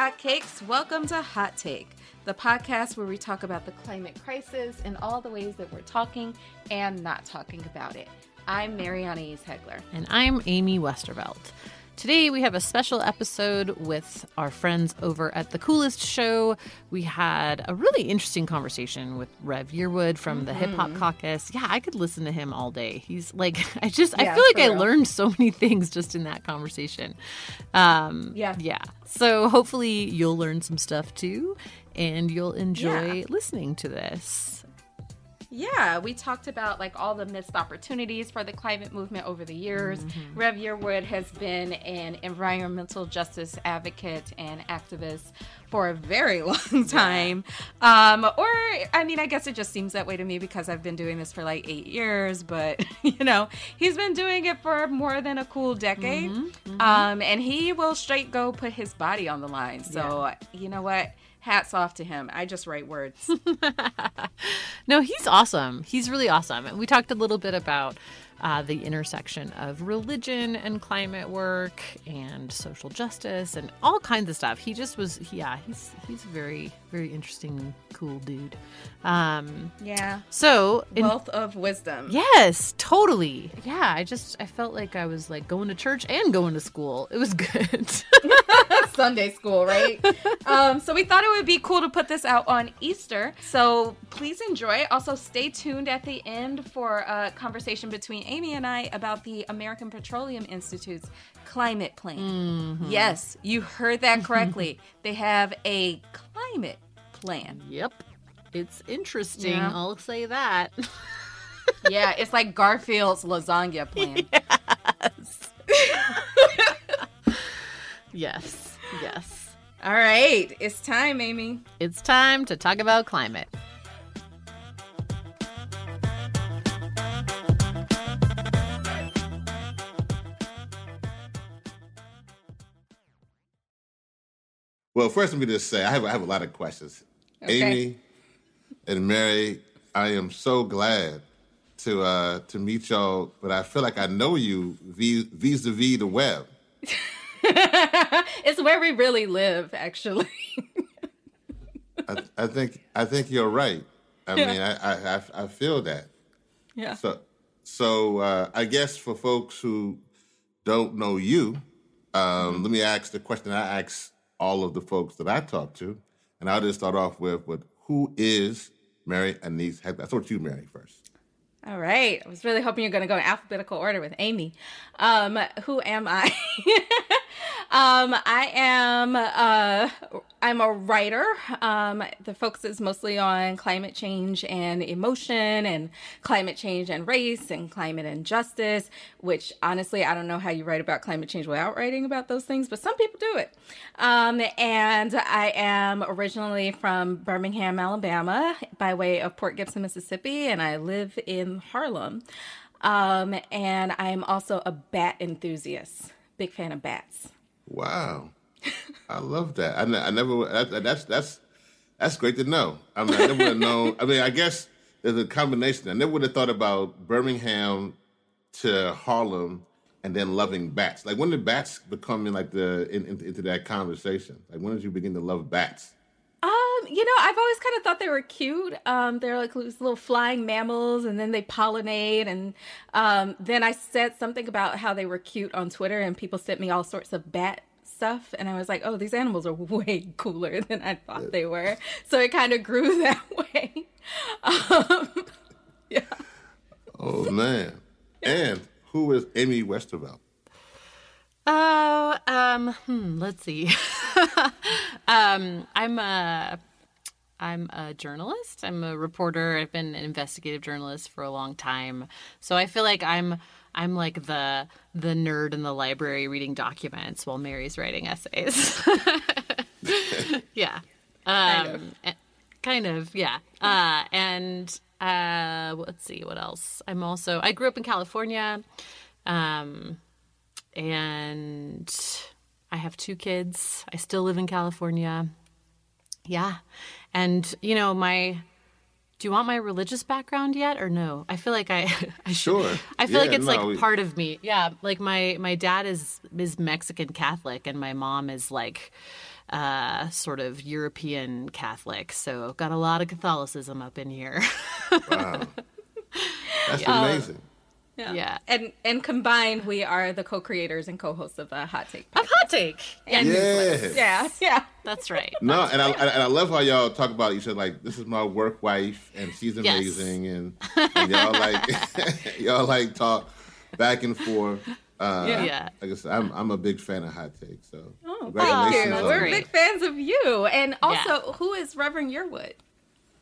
hotcakes. Welcome to Hot Take, the podcast where we talk about the climate crisis and all the ways that we're talking and not talking about it. I'm Mary Annaïse Heglar. And I'm Amy Westervelt. Today we have a special episode with our friends over at The Coolest Show. We had a really interesting conversation with Rev Yearwood from mm-hmm. the Hip Hop Caucus. Yeah, I could listen to him all day. He's like, I just, yeah, I feel like I learned so many things just in that conversation. Um, yeah. Yeah. So hopefully you'll learn some stuff too and you'll enjoy yeah. listening to this. Yeah, we talked about like all the missed opportunities for the climate movement over the years. Mm-hmm. Rev Yearwood has been an environmental justice advocate and activist for a very long time. Yeah. Um, or, I mean, I guess it just seems that way to me because I've been doing this for like eight years, but, you know, he's been doing it for more than a cool decade. Mm-hmm. Mm-hmm. Um, and he will straight go put his body on the line. So, yeah. you know what? Hats off to him. I just write words. no, he's awesome. He's really awesome. And we talked a little bit about uh, the intersection of religion and climate work and social justice and all kinds of stuff. He just was, yeah, he's he's a very very interesting, cool dude. Um, yeah. So in, wealth of wisdom. Yes, totally. Yeah, I just I felt like I was like going to church and going to school. It was good. Sunday school, right? um, so we thought it would be cool to put this out on Easter. So please enjoy. Also, stay tuned at the end for a conversation between Amy and I about the American Petroleum Institute's climate plan. Mm-hmm. Yes, you heard that correctly. they have a climate plan. Yep. It's interesting, yeah. I'll say that. yeah, it's like Garfield's lasagna plan. Yes. yes. Yes. All right. It's time, Amy. It's time to talk about climate. Well, first, let me just say I have, I have a lot of questions. Okay. Amy and Mary, I am so glad to uh, to meet y'all, but I feel like I know you vis a vis the web. it's where we really live, actually. I, I, think I think you're right. I yeah. mean, I, I I feel that. Yeah. So so uh, I guess for folks who don't know you, um, mm-hmm. let me ask the question I ask all of the folks that I talk to, and I'll just start off with, with who is Mary Annaïse Heglar? That's what you, Mary, first. All right. I was really hoping you're going to go in alphabetical order with Amy. Um, who am I? Um, I am uh, I'm a writer. Um, the focus is mostly on climate change and emotion, and climate change and race, and climate and justice. Which honestly, I don't know how you write about climate change without writing about those things, but some people do it. Um, and I am originally from Birmingham, Alabama, by way of Port Gibson, Mississippi, and I live in Harlem. Um, and I'm also a bat enthusiast. Big fan of bats. Wow, I love that. I, I never. That, that's that's that's great to know. I mean, I never would have known. I mean, I guess there's a combination. I never would have thought about Birmingham to Harlem and then loving bats. Like when did bats become in like the in, in, into that conversation? Like when did you begin to love bats? You know, I've always kind of thought they were cute. Um, they're like these little flying mammals, and then they pollinate. And um, then I said something about how they were cute on Twitter, and people sent me all sorts of bat stuff, and I was like, oh, these animals are way cooler than I thought yeah. they were. So it kind of grew that way. Um, yeah. Oh man! And who is Amy Westervelt? Oh, um, hmm, let's see. um, I'm a I'm a journalist. I'm a reporter. I've been an investigative journalist for a long time. So I feel like I'm I'm like the the nerd in the library reading documents while Mary's writing essays. yeah. Um, kind of. Eh, kind of, yeah. Uh, and uh, let's see what else. I'm also I grew up in California. Um, and I have two kids. I still live in California. Yeah. And, you know, my. Do you want my religious background yet or no? I feel like I, I sure. I feel yeah, like it's no, like we... part of me. Yeah, like my my dad is is Mexican Catholic and my mom is like uh, sort of European Catholic. So got a lot of Catholicism up in here. Wow. That's amazing. Yeah. Yeah. And and combined, we are the co-creators and co-hosts of a hot take. Of hot take. And Yeah. yeah, yeah. That's right. No, and I and I love how y'all talk about each other. Like this is my work wife, and she's Yes. amazing, and, and y'all like y'all like talk back and forth. Uh, Yeah. Yeah. Like I said, I'm I'm a big fan of hot take. So Oh, thank you. We're great. big fans of you. And also, Yeah. who is Reverend Yearwood?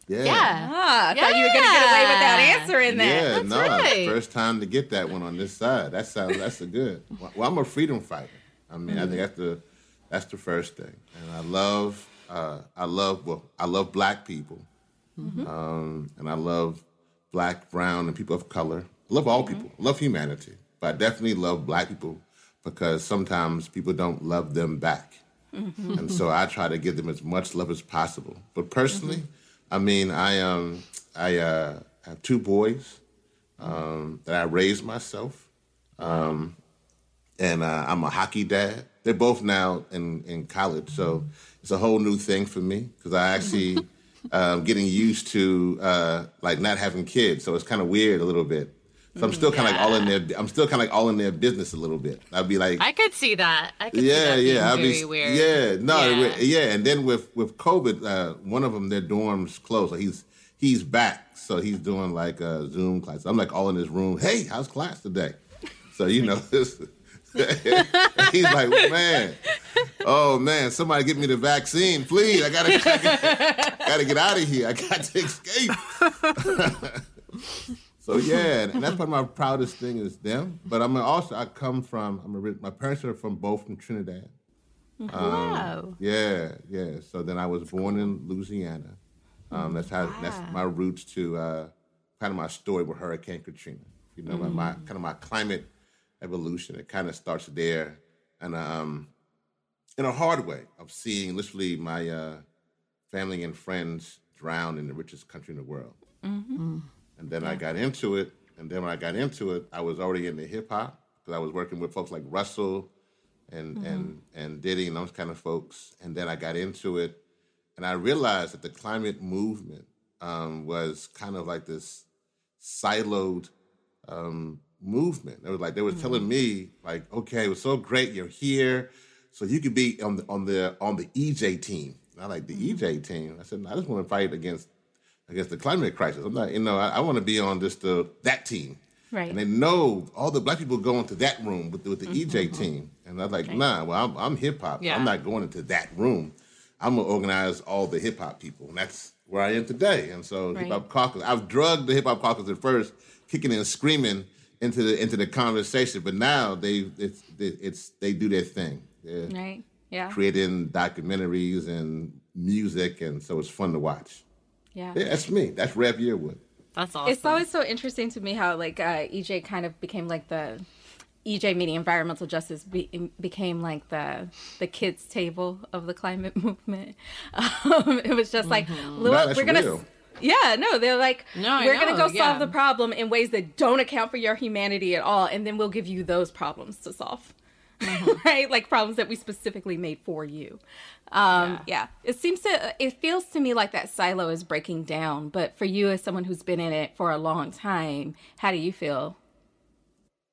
Yeah. Yeah. Ah, I thought you were going to get away without Yeah. answering that. Yeah, That's no, right. first time to get that one on this side. That sounds that's a good. Well, I'm a freedom fighter. I mean, I think that's the that's the first thing, and I love uh, I love well I love black people, um, and I love black, brown, and people of color. I love all people. I love humanity, but I definitely love black people because sometimes people don't love them back, and so I try to give them as much love as possible. But personally, I mean, I um I uh, have two boys um, that I raised myself, um, and uh, I'm a hockey dad. They're both now in in college, so it's a whole new thing for me because I actually um, getting used to uh, like not having kids, so it's kind of weird a little bit. So I'm still kind of like all in their. I'm still kind of like all in their business a little bit. I'd be like, I could see that. I could see yeah, that being yeah, I'd very be weird. yeah, no, Yeah. yeah. And then with with COVID, uh, one of them their dorms closed, so he's he's back, so he's doing like a Zoom class. I'm like all in his room. Hey, how's class today? So you know, this, he's like, man, oh man, somebody get me the vaccine, please. I gotta, I gotta, gotta get out of here. I got to escape. So yeah, and that's probably my proudest thing is them. But I'm also I come from I'm a, my parents are from both from Trinidad. Um, Wow. Yeah, yeah. So then I was born in Louisiana. Um, that's how that's my roots to uh, kind of my story with Hurricane Katrina. You know, my, my kind of my climate evolution. It kind of starts there, and um, in a hard way of seeing literally my uh, family and friends drown in the richest country in the world. And then I got into it. And then when I got into it, I was already into hip hop because I was working with folks like Russell and and and Diddy and those kind of folks. And then I got into it, and I realized that the climate movement um, was kind of like this siloed um, movement. It was like they were telling me, like, okay, it was so great you're here, so you could be on the on the on the EJ team. And I like the EJ team. I said, no, I just want to fight against against the climate crisis. I'm not, you know, I, I want to be on just the that team. Right. And they know all the black people go into that room with the, with the mm-hmm. EJ team, and I'm like, nah. Well, I'm, I'm hip hop. Yeah. I'm not going into that room. I'm gonna organize all the hip hop people, and that's where I am today. And so Right. hip hop caucus. I've drugged the hip hop caucus at first, kicking and screaming into the into the conversation, but now they it's it's they do their thing. They're Right. Yeah. creating documentaries and music, and so it's fun to watch. Yeah. Yeah, that's me. That's Rev Yearwood. That's awesome. It's always so interesting to me how like uh, EJ kind of became like the EJ meaning environmental justice be, became like the the kids table of the climate movement. Um, it was just like, look, No, we're gonna. real. Yeah, no, they're like, No, we're gonna know, go yeah. solve the problem in ways that don't account for your humanity at all, and then we'll give you those problems to solve. right, like problems that we specifically made for you. Um, yeah. it seems to, it feels to me like that silo is breaking down. But for you, as someone who's been in it for a long time, how do you feel?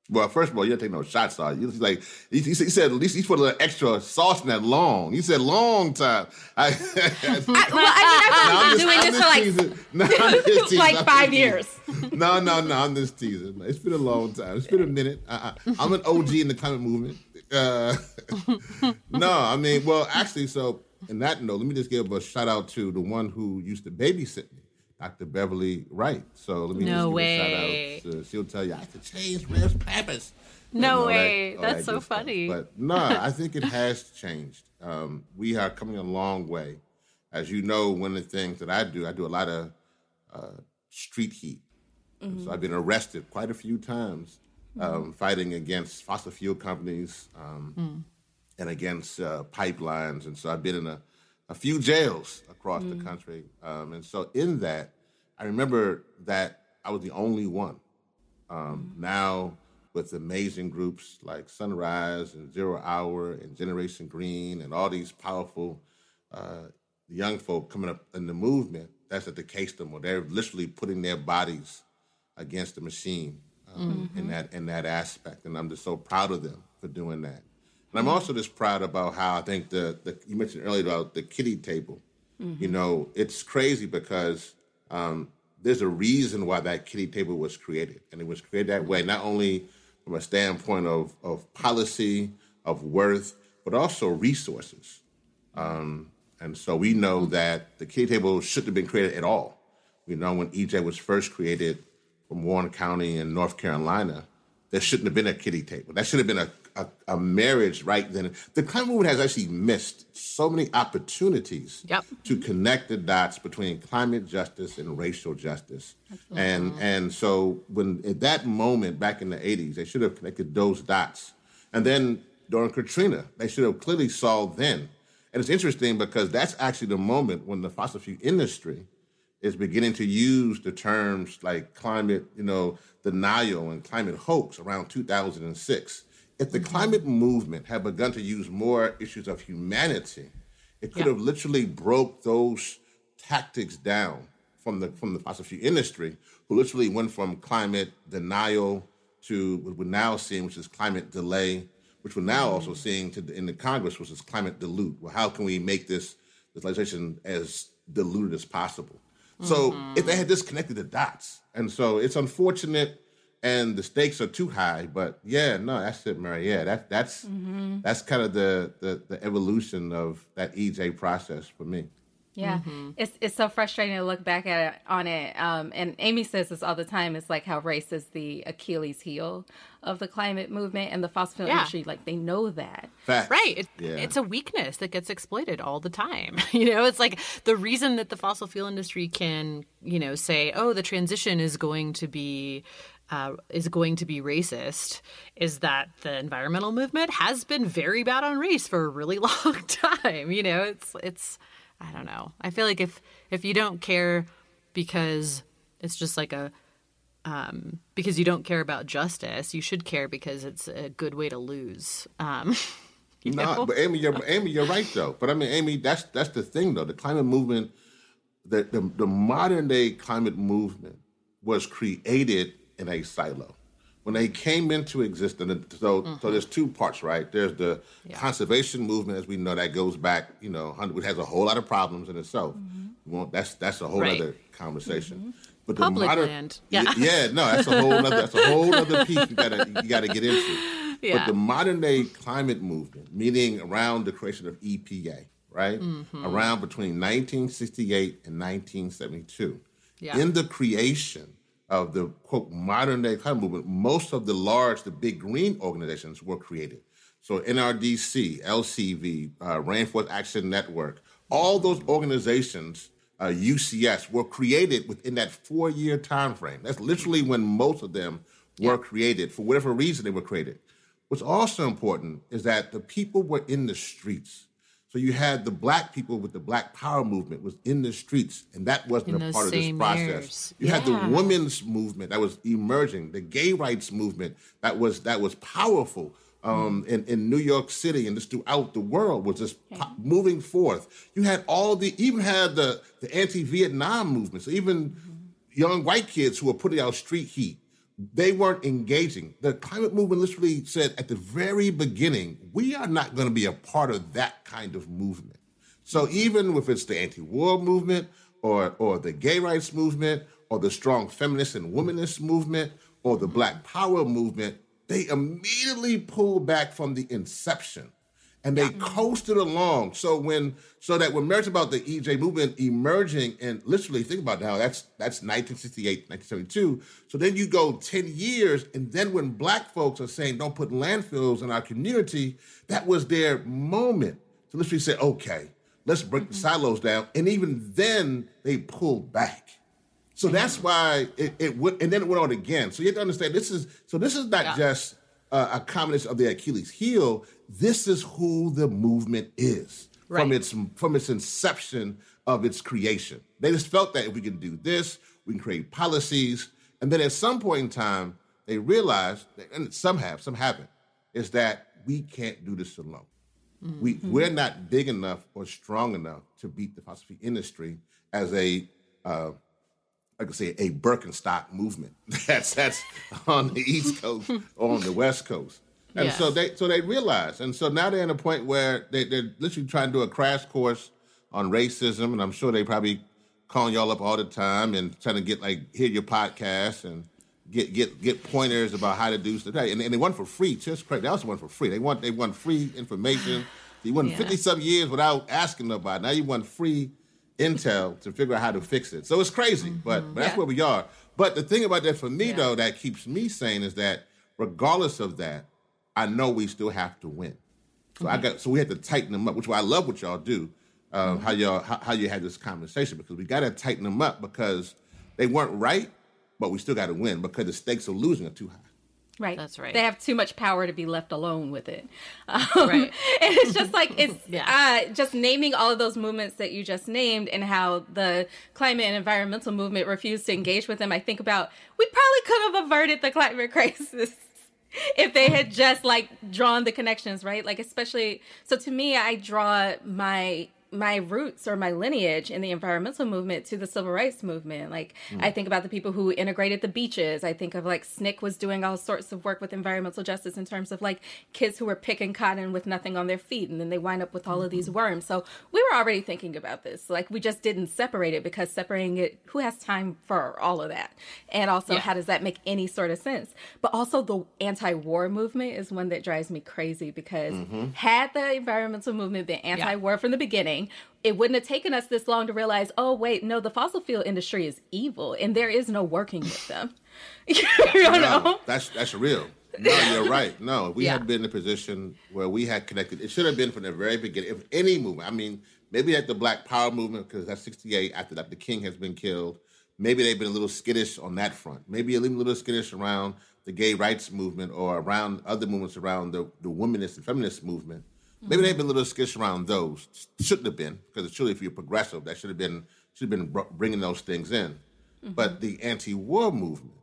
Well, first of all, you don't take no shots on you. Like he, he said, at least he put a little extra sauce in that long. He said long time. I, I, well, I mean, I've been doing this for like. No, teasing. like I'm five years. No, no, no. I'm just teasing. It's been a long time. It's been a minute. Uh-uh. I'm an OG in the climate movement. Uh, no, I mean, well, actually, so in that note, let me just give a shout out to the one who used to babysit me, Dr. Beverly Wright. So let me No just give way. a shout out. To, she'll tell you I have to change Rev's Pampers. No way. all That's so good stuff. funny. But no, I think it has changed. Um, we are coming a long way. As you know, one of the things that I do, I do a lot of uh, street heat. And So I've been arrested quite a few times um, fighting against fossil fuel companies um, and against uh, pipelines. And so I've been in a, a few jails across the country. Um, and so in that, I remember that I was the only one. Um, Now with amazing groups like Sunrise and Zero Hour and Generation Green and all these powerful uh, young folk coming up in the movement. That's at the case them where they're literally putting their bodies against the machine um, mm-hmm. in that in that aspect, and I'm just so proud of them for doing that. And I'm also just proud about how I think the, the you mentioned earlier about the kitty table. Mm-hmm. You know, it's crazy because um, there's a reason why that kitty table was created, and it was created that way not only from a standpoint of of policy, of worth, but also resources. Um, and so we know that the kitty table shouldn't have been created at all. We know when EJ was first created from Warren County in North Carolina, there shouldn't have been a kitty table. That should have been a, a, a marriage right then. The climate movement has actually missed so many opportunities yep. to connect the dots between climate justice and racial justice. Absolutely. And and so when at that moment back in the 80s, they should have connected those dots. And then during Katrina, they should have clearly saw then. And it's interesting because that's actually the moment when the fossil fuel industry is beginning to use the terms like climate, you know, denial and climate hoax around 2006. If the mm-hmm. climate movement had begun to use more issues of humanity, it could yeah. have literally broke those tactics down from the from the fossil fuel industry, who literally went from climate denial to what we're now seeing, which is climate delay, which we're now also mm-hmm. seeing to, in the Congress, which is climate dilute. Well, how can we make this, this legislation as diluted as possible? So mm-hmm. if they had disconnected the dots, and so it's unfortunate, and the stakes are too high. But yeah, no, that's it, Mary. Yeah, that that's mm-hmm. that's kind of the, the the evolution of that EJ process for me. Yeah, mm-hmm. it's it's so frustrating to look back at it on it. Um, and Amy says this all the time. It's like how race is the Achilles heel of the climate movement and the fossil fuel yeah. industry. Like they know that, Fact. right? It, yeah. It's a weakness that gets exploited all the time. you know, it's like the reason that the fossil fuel industry can, you know, say, "Oh, the transition is going to be." Uh, is going to be racist is that the environmental movement has been very bad on race for a really long time. You know, it's it's I don't know. I feel like if if you don't care because it's just like a um, because you don't care about justice, you should care because it's a good way to lose. Um, you no, but Amy, you're Amy, you're right though. But I mean, Amy, that's that's the thing though. The climate movement, the the, the modern day climate movement was created in a silo when they came into existence. So, mm-hmm. so there's two parts, right? There's the yeah. conservation movement, as we know, that goes back, you know, it has a whole lot of problems in itself. Mm-hmm. that's that's a whole right. other conversation. Mm-hmm. But Public the modern, land, yeah, yeah, no, that's a whole other that's a whole other piece you gotta you gotta get into. Yeah. But the modern day climate movement, meaning around the creation of EPA, right, mm-hmm. around between 1968 and 1972, yeah. in the creation of the quote modern day climate movement, most of the large, the big green organizations were created. So NRDC, LCV, uh, Rainforest Action Network, all those organizations, uh, UCS, were created within that four-year time frame. That's literally when most of them were yeah. created. For whatever reason, they were created. What's also important is that the people were in the streets. So you had the black people with the Black Power movement was in the streets, and that wasn't in a part of this process. Years. You yeah. had the women's movement that was emerging, the gay rights movement that was that was powerful. Um, mm. in, in New York City and just throughout the world was just okay. moving forth. You had all the, even had the, the anti-Vietnam movement. So even mm-hmm. young white kids who were putting out street heat they weren't engaging. The climate movement literally said at the very beginning, we are not going to be a part of that kind of movement. So even if it's the anti-war movement or or the gay rights movement or the strong feminist and womanist movement or the black power movement, they immediately pulled back from the inception and they coasted along. So when so that when Mary's about the EJ movement emerging and literally think about now that's that's 1968, 1972. So then you go 10 years, and then when black folks are saying don't put landfills in our community, that was their moment to literally say, okay, let's break mm-hmm. the silos down. And even then they pulled back. So that's why it, it went, and then it went on again. So you have to understand this is so this is not yeah. just uh, a combination of the Achilles heel. This is who the movement is right. from its from its inception of its creation. They just felt that if we can do this, we can create policies, and then at some point in time, they realized, that, and some have, some haven't, is that we can't do this alone. Mm-hmm. We we're not big enough or strong enough to beat the fossil fuel industry as a uh, like I say, a Birkenstock movement. That's that's on the East Coast or on the West Coast. And yes. so they so they realize, and so now they're in a point where they, they're literally trying to do a crash course on racism, and I'm sure they probably calling y'all up all the time and trying to get like hear your podcast and get get get pointers about how to do stuff. And, and they want for free. Just crazy. They also want for free. They want they want free information. You went yeah. 50 some years without asking nobody. Now you want free intel to figure out how to fix it. So it's crazy, mm-hmm. but, but, that's yeah. where we are. But the thing about that for me yeah. though, that keeps me sane is that regardless of that, I know we still have to win. So mm-hmm. I got so we had to tighten them up, which I love what y'all do. Uh, mm-hmm. How y'all how, how, you had this conversation because we got to tighten them up because they weren't right, but we still got to win because the stakes of losing are too high. Right. That's right. They have too much power to be left alone with it. Um, right. And it's just like, it's yeah. uh, just naming all of those movements that you just named and how the climate and environmental movement refused to engage with them. I think about, we probably could have averted the climate crisis if they had just like drawn the connections, right? Like, especially, so to me, I draw my my roots or my lineage in the environmental movement to the civil rights movement. Like mm. I think about the people who integrated the beaches. I think of like SNCC was doing all sorts of work with environmental justice in terms of like kids who were picking cotton with nothing on their feet and then they wind up with all mm-hmm. of these mm-hmm. worms. So we were already thinking about this. Like we just didn't separate it because separating it who has time for all of that? And also yeah. how does that make any sort of sense? But also the anti-war movement is one that drives me crazy because mm-hmm. had the environmental movement been anti-war yeah. from the beginning it wouldn't have taken us this long to realize, oh, wait, no, the fossil fuel industry is evil and there is no working with them. you no, know? That's, that's real. No, you're right. No, we yeah. had been in a position where we had connected. It should have been from the very beginning. If any movement, I mean, maybe at the Black Power movement, because that's 68 after that, the king has been killed. Maybe they've been a little skittish on that front. Maybe a little, little skittish around the gay rights movement or around other movements around the, the womanist and feminist movement. Maybe they've been a little skittish around those. Shouldn't have been because it's truly if you're progressive, that should have been should have been bringing those things in. Mm-hmm. But the anti-war movement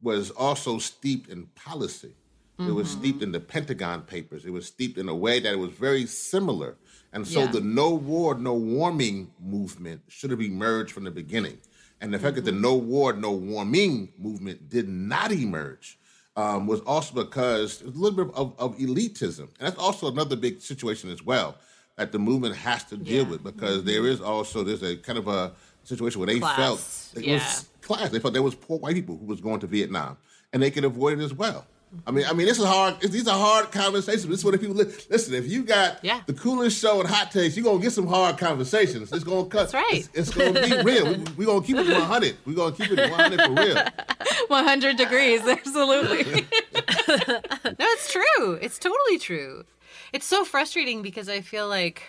was also steeped in policy. Mm-hmm. It was mm-hmm. steeped in the Pentagon Papers. It was steeped in a way that it was very similar. And so yeah. the no war, no warming movement should have emerged from the beginning. And the fact mm-hmm. that the mm-hmm. no war, no warming movement did not emerge um, was also because a little bit of, of, elitism. And that's also another big situation as well that the movement has to deal yeah. with because mm-hmm. there is also there's a kind of a situation where they class. felt it yeah. was class. They felt there was poor white people who was going to Vietnam and they could avoid it as well. I mean, I mean, this is hard. These are hard conversations. This is what if people listen. If you got yeah. the coolest show and hot takes, you're gonna get some hard conversations. It's gonna cut. That's right. It's, it's gonna be real. We're we gonna keep it 100. We're gonna keep it 100 for real. 100 degrees, absolutely. no, it's true. It's totally true. It's so frustrating because I feel like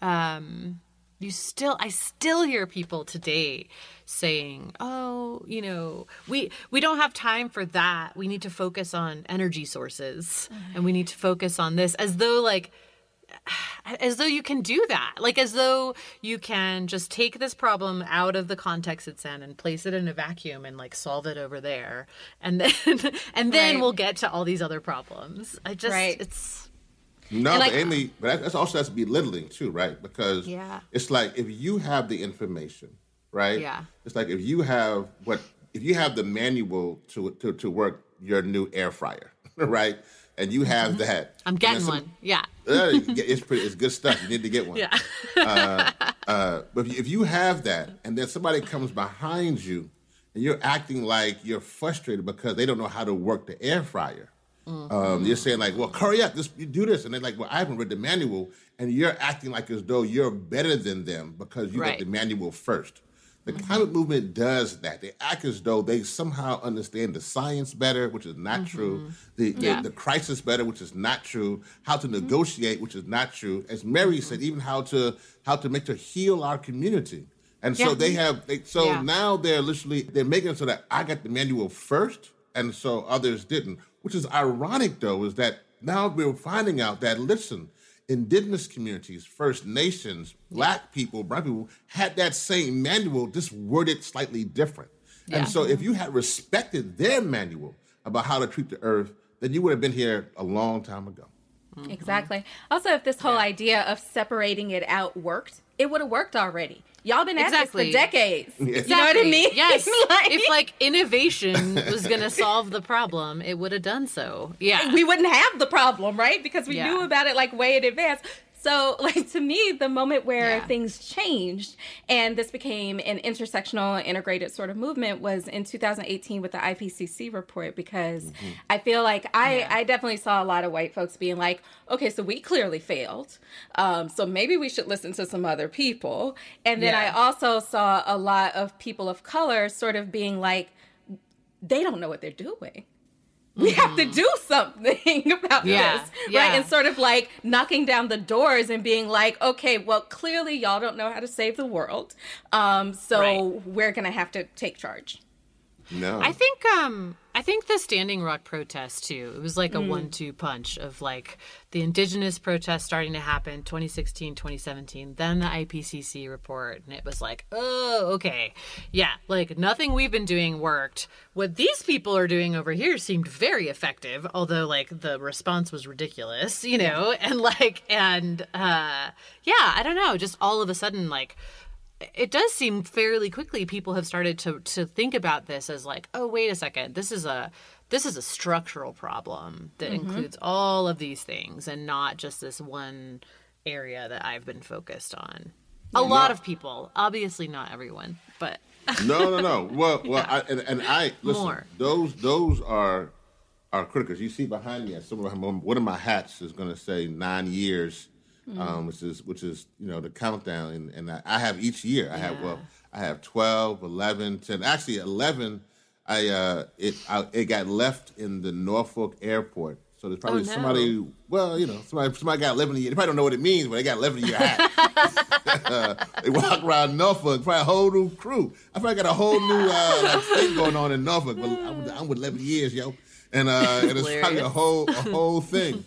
um, you still, I still hear people today saying, "Oh, you know, we we don't have time for that. We need to focus on energy sources, mm-hmm. and we need to focus on this," as though like as though you can do that like as though you can just take this problem out of the context it's in and place it in a vacuum and like solve it over there and then and then right. we'll get to all these other problems i just right. it's no, but Amy, but that's also that's belittling too, right? Because yeah. it's like if you have the information, right? Yeah. It's like if you have what if you have the manual to to, to work your new air fryer, right? And you have mm-hmm. that. I'm getting some, one. Yeah. it's pretty. It's good stuff. You need to get one. Yeah. uh, uh, but if you have that, and then somebody comes behind you, and you're acting like you're frustrated because they don't know how to work the air fryer. Mm-hmm. Um, you're saying like, "Well, hurry up, just do this," and they're like, "Well, I haven't read the manual," and you're acting like as though you're better than them because you right. got the manual first. The mm-hmm. climate movement does that. They act as though they somehow understand the science better, which is not mm-hmm. true. The, yeah. the, the crisis better, which is not true. How to mm-hmm. negotiate, which is not true. As Mary said, mm-hmm. even how to how to make to heal our community. And so they have. They, so yeah. now they're literally they're making it so that I got the manual first, and so others didn't. Which is ironic, though, is that now we're finding out that listen indigenous communities, First Nations, Black people, Brown people had that same manual, just worded slightly different. Yeah. And so if you had respected their manual, about how to treat the earth, then you would have been here a long time ago. Mm-hmm. Exactly. Also, if this whole yeah. idea of separating it out worked, it would have worked already. Y'all been at exactly. this for decades. Exactly. You know what I mean? Yes. like, if like innovation was going to solve the problem, it would have done so. Yeah. We wouldn't have the problem, right? Because we yeah. knew about it like way in advance. So, like to me, the moment where yeah. things changed and this became an intersectional, integrated sort of movement was in 2018 with the IPCC report. Because mm-hmm. I feel like I, yeah. I definitely saw a lot of white folks being like, "Okay, so we clearly failed. Um, so maybe we should listen to some other people." And then yeah. I also saw a lot of people of color sort of being like, "They don't know what they're doing." We mm-hmm. have to do something about yeah, this yeah. right and sort of like knocking down the doors and being like okay well clearly y'all don't know how to save the world um so right. we're gonna have to take charge no i think um I think the Standing Rock protest too. It was like a mm. one-two punch of like the indigenous protest starting to happen 2016, 2017, then the IPCC report and it was like, "Oh, okay. Yeah, like nothing we've been doing worked. What these people are doing over here seemed very effective, although like the response was ridiculous, you know? And like and uh yeah, I don't know, just all of a sudden like it does seem fairly quickly people have started to to think about this as like oh wait a second this is a this is a structural problem that mm-hmm. includes all of these things and not just this one area that I've been focused on. A no. lot of people, obviously not everyone, but no, no, no. Well, well, yeah. I, and, and I listen. More. Those those are are critical. You see behind me, some of my, one of my hats is going to say nine years mm. um, which is which is you know the countdown, and, and I, I have each year. I yeah. have well, I have 12, 11, 10. Actually, eleven. I uh, it I, it got left in the Norfolk airport. So there's probably oh, no. somebody. Well, you know, somebody somebody got eleven year. They probably don't know what it means, but they got eleven year hat. they walk around Norfolk, probably a whole new crew. I probably got a whole new uh, like thing going on in Norfolk. But I'm, I'm with eleven years, yo, and uh, and it's probably a whole a whole thing.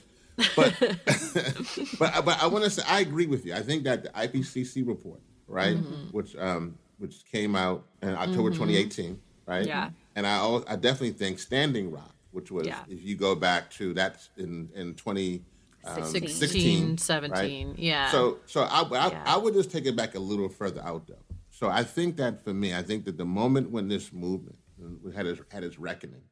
But but but I want to say I agree with you. I think that the IPCC report, right, mm-hmm. which um which came out in October mm-hmm. 2018, right? Yeah. And I I definitely think Standing Rock, which was yeah. if you go back to that's in in 20 um, 16, 16 17, right? yeah. So so I I, yeah. I would just take it back a little further out though. So I think that for me, I think that the moment when this movement had its, had its reckoning,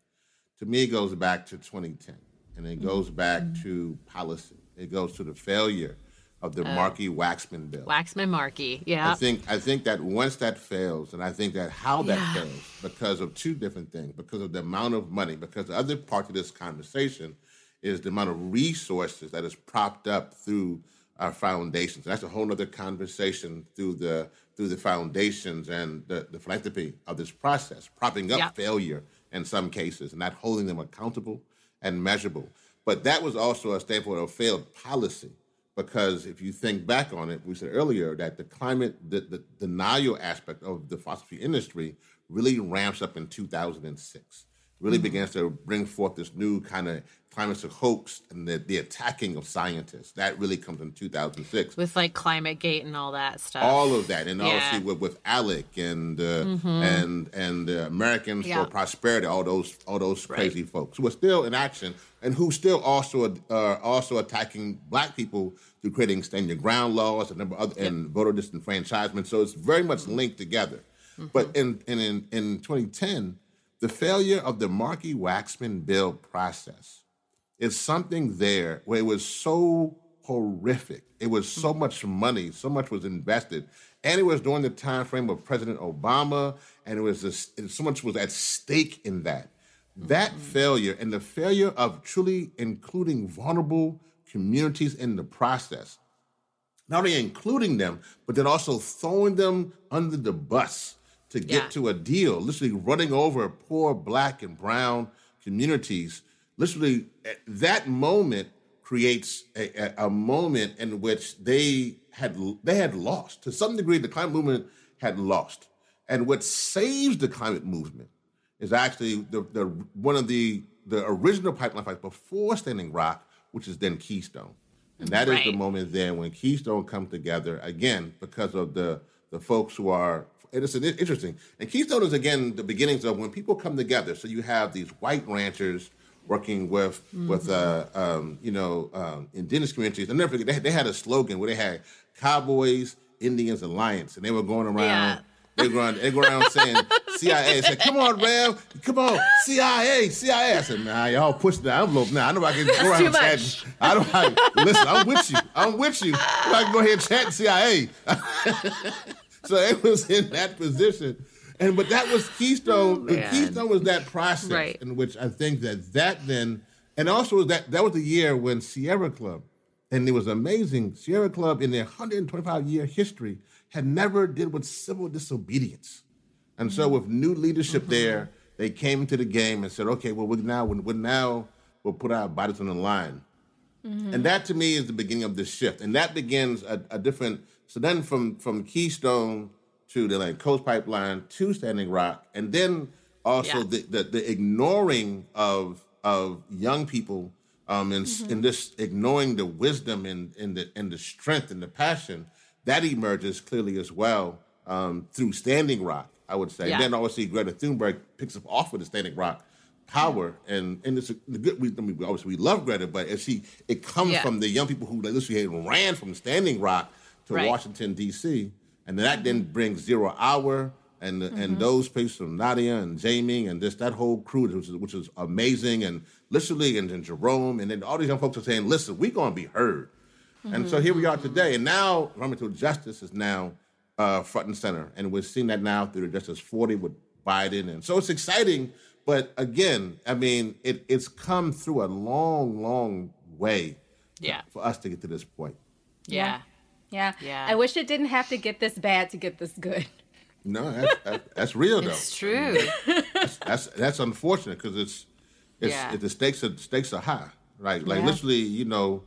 to me, it goes back to 2010 and it goes back mm-hmm. to policy. It goes to the failure of the uh, Markey Waxman bill. Waxman Markey, yeah. I think I think that once that fails, and I think that how that yeah. fails because of two different things, because of the amount of money, because the other part of this conversation is the amount of resources that is propped up through our foundations. That's a whole other conversation through the through the foundations and the, the philanthropy of this process, propping up failure in some cases and not holding them accountable and measurable. But that was also a statement of failed policy because if you think back on it, we said earlier that the climate, the, the denial aspect of the fossil fuel industry really ramps up in 2006 really mm-hmm. begins to bring forth this new kind of climate hoax and the, the attacking of scientists. That really comes in 2006 with like Climate Gate and all that stuff. All of that, and yeah. obviously with, with ALEC and uh, mm-hmm. and and the Americans yeah. for Prosperity, all those all those crazy folks who are still in action and who still also are uh, also attacking Black people through creating stand your ground laws and number other, yep. and voter disenfranchisement. So it's very much linked together. Mm-hmm. But in, in in in 2010 the failure of the Markey Waxman bill process is something there where it was so horrific. It was so mm-hmm. much money, so much was invested, and it was during the time frame of President Obama, and it was just, so much was at stake in that. That mm-hmm. failure and the failure of truly including vulnerable communities in the process, not only including them, but then also throwing them under the bus to get yeah. to a deal, literally running over poor black and brown communities. Literally, eh, that moment creates a, a, a, moment in which they had they had lost to some degree. The climate movement had lost, and what saves the climate movement is actually the, the one of the the original pipeline fights before Standing Rock, which is then Keystone, and that right. is the moment then when Keystone come together again because of the the folks who are and it's an, interesting. And Keystone is again the beginnings of when people come together. So you have these white ranchers working with mm-hmm. with uh, um, you know um, indigenous communities. I never forget they, they had a slogan where they had Cowboys Indians Alliance, and they were going around. Yeah. They go around, they go around saying CIA. I said, "Come on, Rev, come on, CIA, CIA." I said, "Nah, y'all push the envelope now. I know I can go around chatting. I don't. I, listen, I'm with you. I'm with you. I can go ahead and chat CIA." so it was in that position, and but that was Keystone. Oh, Keystone was that process right. in which I think that that then, and also that that was the year when Sierra Club, and it was amazing. Sierra Club in their 125 year history had never did with civil disobedience. And so with new leadership mm-hmm. there, they came to the game and said, okay, well, we now, we're now we'll put our bodies on the line. Mm-hmm. And that to me is the beginning of this shift. And that begins a, a different, so then from, from Keystone to the Atlantic Coast Pipeline to Standing Rock, and then also yeah. the, the, the, ignoring of, of young people um, and, mm-hmm. and this ignoring the wisdom and, and, the, and the strength and the passion that emerges clearly as well um, through Standing Rock, I would say. Yeah. And then obviously Greta Thunberg picks up off of the Standing Rock power, and and it's a, the good. We, I mean, obviously we love Greta, but as she it comes yeah. from the young people who literally ran from Standing Rock to right. Washington D.C. And that mm-hmm. then brings Zero Hour and mm-hmm. and those people from Nadia and Jamie and this that whole crew, which is which is amazing, and literally and, and Jerome, and then all these young folks are saying, "Listen, we're gonna be heard." Mm-hmm. And so here we are today. And now environmental justice is now uh, front and center. And we're seeing that now through the Justice 40 with Biden. And so it's exciting. But again, I mean, it, it's come through a long, long way yeah. for us to get to this point. Yeah. Yeah. Yeah. I wish it didn't have to get this bad to get this good. No, that's, that's, that's real though. It's true. that's, that's, that's unfortunate because it's it's yeah. it, the stakes are stakes are high, right? Like yeah. literally, you know,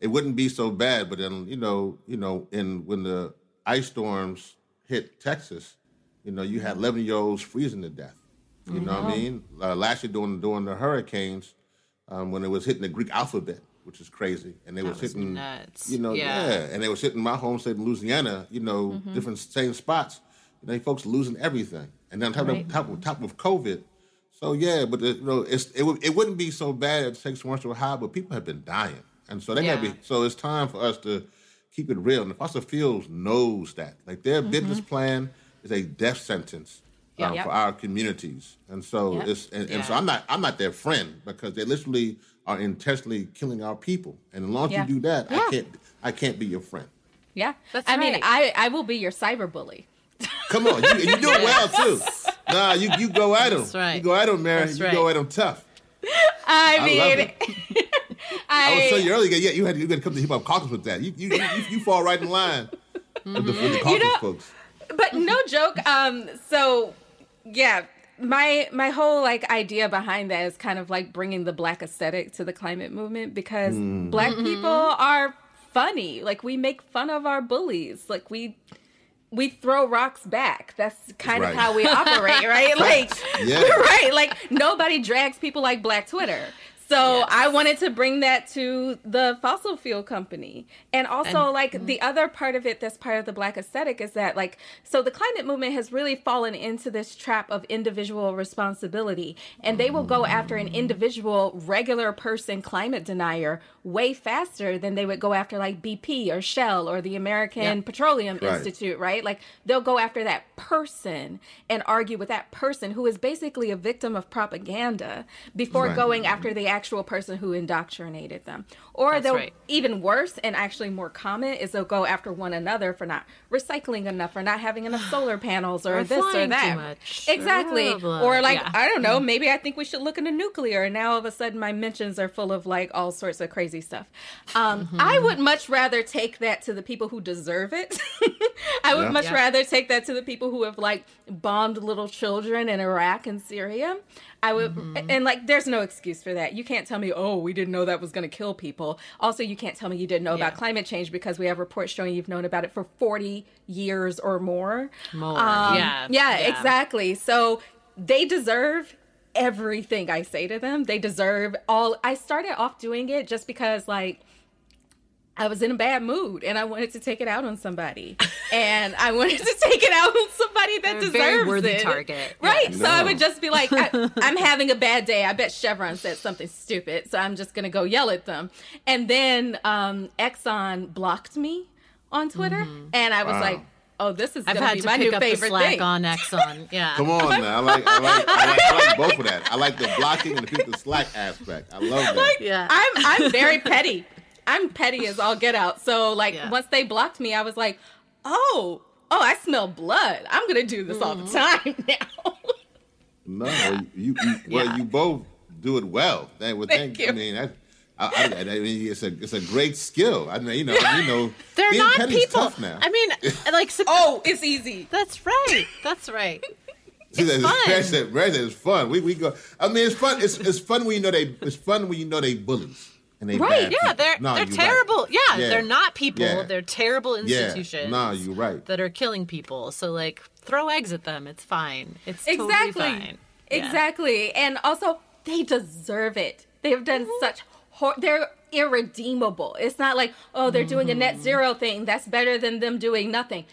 it wouldn't be so bad. But then you know, you know, in when the ice storms hit Texas, you know, you had eleven year olds freezing to death. You mm-hmm. know what I mean? Uh, last year during during the hurricanes, um, when it was hitting the Greek alphabet, which is crazy, and they was, was hitting, nuts. you know, yeah. yeah. and they was hitting my home state in Louisiana, you know, mm-hmm. different same spots. You know, folks losing everything, and then top, right. of, top, of, top of COVID. So yeah, but you know, it's, it, it wouldn't be so bad if stakes weren't so high, but people have been dying. And so they yeah. gotta be so it's time for us to keep it real. And the fossil fuels knows that. Like their mm-hmm. business plan is a death sentence um, yep. for our communities. And so yep. it's and, and so I'm not I'm not their friend because they literally are intentionally killing our people. And as long as yeah. you do that, I can't I can't be your friend. Yeah. That's I right. mean I, I will be your cyber bully. Come on, you, you do it well too. Nah, you, you go at them. Right. You go at them, Mary. That's you right. go at them tough. I, I mean, I, I was telling you earlier, yeah, you had to, you had to come to hip hop caucus with that. You you, you, you fall right in line mm-hmm. with, the, with the caucus you know, folks. But no joke. Um, so yeah, my my whole like idea behind that is kind of like bringing the black aesthetic to the climate movement because mm. black mm-hmm. people are funny. Like we make fun of our bullies. Like we we throw rocks back. That's kind right. of how we operate, right? like, yeah. right? Like nobody drags people like Black Twitter. So yes. I wanted to bring that to the fossil fuel company. And also and, like mm-hmm. the other part of it that's part of the black aesthetic is that like so the climate movement has really fallen into this trap of individual responsibility and they will go after an individual regular person climate denier way faster than they would go after like BP or Shell or the American yeah. Petroleum right. Institute, right? Like they'll go after that person and argue with that person who is basically a victim of propaganda before right. going after the actual person who indoctrinated them. Or That's they'll right. even worse and actually more common is they'll go after one another for not recycling enough or not having enough solar panels or, or this or that. Exactly. Or like yeah. I don't know, maybe I think we should look into nuclear and now all of a sudden my mentions are full of like all sorts of crazy stuff. Um, mm-hmm. I would much rather take that to the people who deserve it. I would yeah. much yeah. rather take that to the people who have like bombed little children in Iraq and Syria. I would, mm-hmm. and like, there's no excuse for that. You can't tell me, oh, we didn't know that was going to kill people. Also, you can't tell me you didn't know yeah. about climate change because we have reports showing you've known about it for 40 years or more. More, um, yeah. yeah. yeah, exactly. So they deserve everything I say to them. They deserve all. I started off doing it just because, like, I was in a bad mood and I wanted to take it out on somebody. and I wanted to take it out on somebody that A deserves very worthy it. target. Right. So I would just be like, I, I'm having a bad day. I bet Chevron said something stupid. So I'm just going to go yell at them. And then um, Exxon blocked me on Twitter. And I was Wow. like, oh, this is I've going to had be to my pick new up the favorite slack thing. on Exxon. Yeah. Come on now. I like, I like, I like, I like both of that. I like the blocking and the people slack aspect. I love that. Yeah. I'm I'm very petty. I'm petty as all get out. So like Yeah. once they blocked me, I was like, oh, oh, I smell blood. I'm gonna do this all the Mm-hmm. time now. No, you, you well, Yeah. you both do it well. That would Thank think. I you. mean, that, I, I, I mean, it's a it's a great skill. I mean, you know, you know, They're being not petty's people. tough now. I mean, like, so- oh, it's easy. that's right. That's right. See, it's that- fun. Mary said, Mary said it's fun. We we go. I mean, it's fun. It's it's fun when you know they. It's fun when you know they bullies and they Right, bad Yeah, people. they're No, they're you're right. terrible. Yeah, Yeah. they're not people. Yeah. They're terrible institutions. Yeah, institutions. no, you're right. That are killing people. So like, throw eggs at them. It's fine. It's totally Exactly. fine. Yeah. Exactly. And also they deserve it. They've done Mm-hmm. such hor- they're irredeemable. It's not like, oh, they're doing a net Mm-hmm. zero thing. That's better than them doing nothing.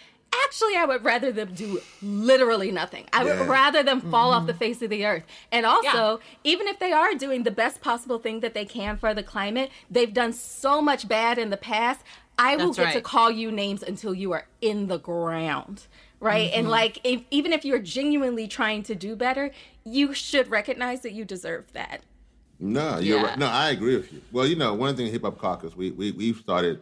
Actually, I would rather them do literally nothing. I Yeah. would rather them fall Mm-hmm. off the face of the earth. And also, even if they are doing the best possible thing that they can for the climate, they've done so much bad in the past. I will That's get to call you names until you are in the ground. Right. Mm-hmm. And like, if, even if you're genuinely trying to do better, you should recognize that you deserve that. No, you're Yeah. right. No, I agree with you. Well, you know, one thing Hip Hop Caucus, we we we've started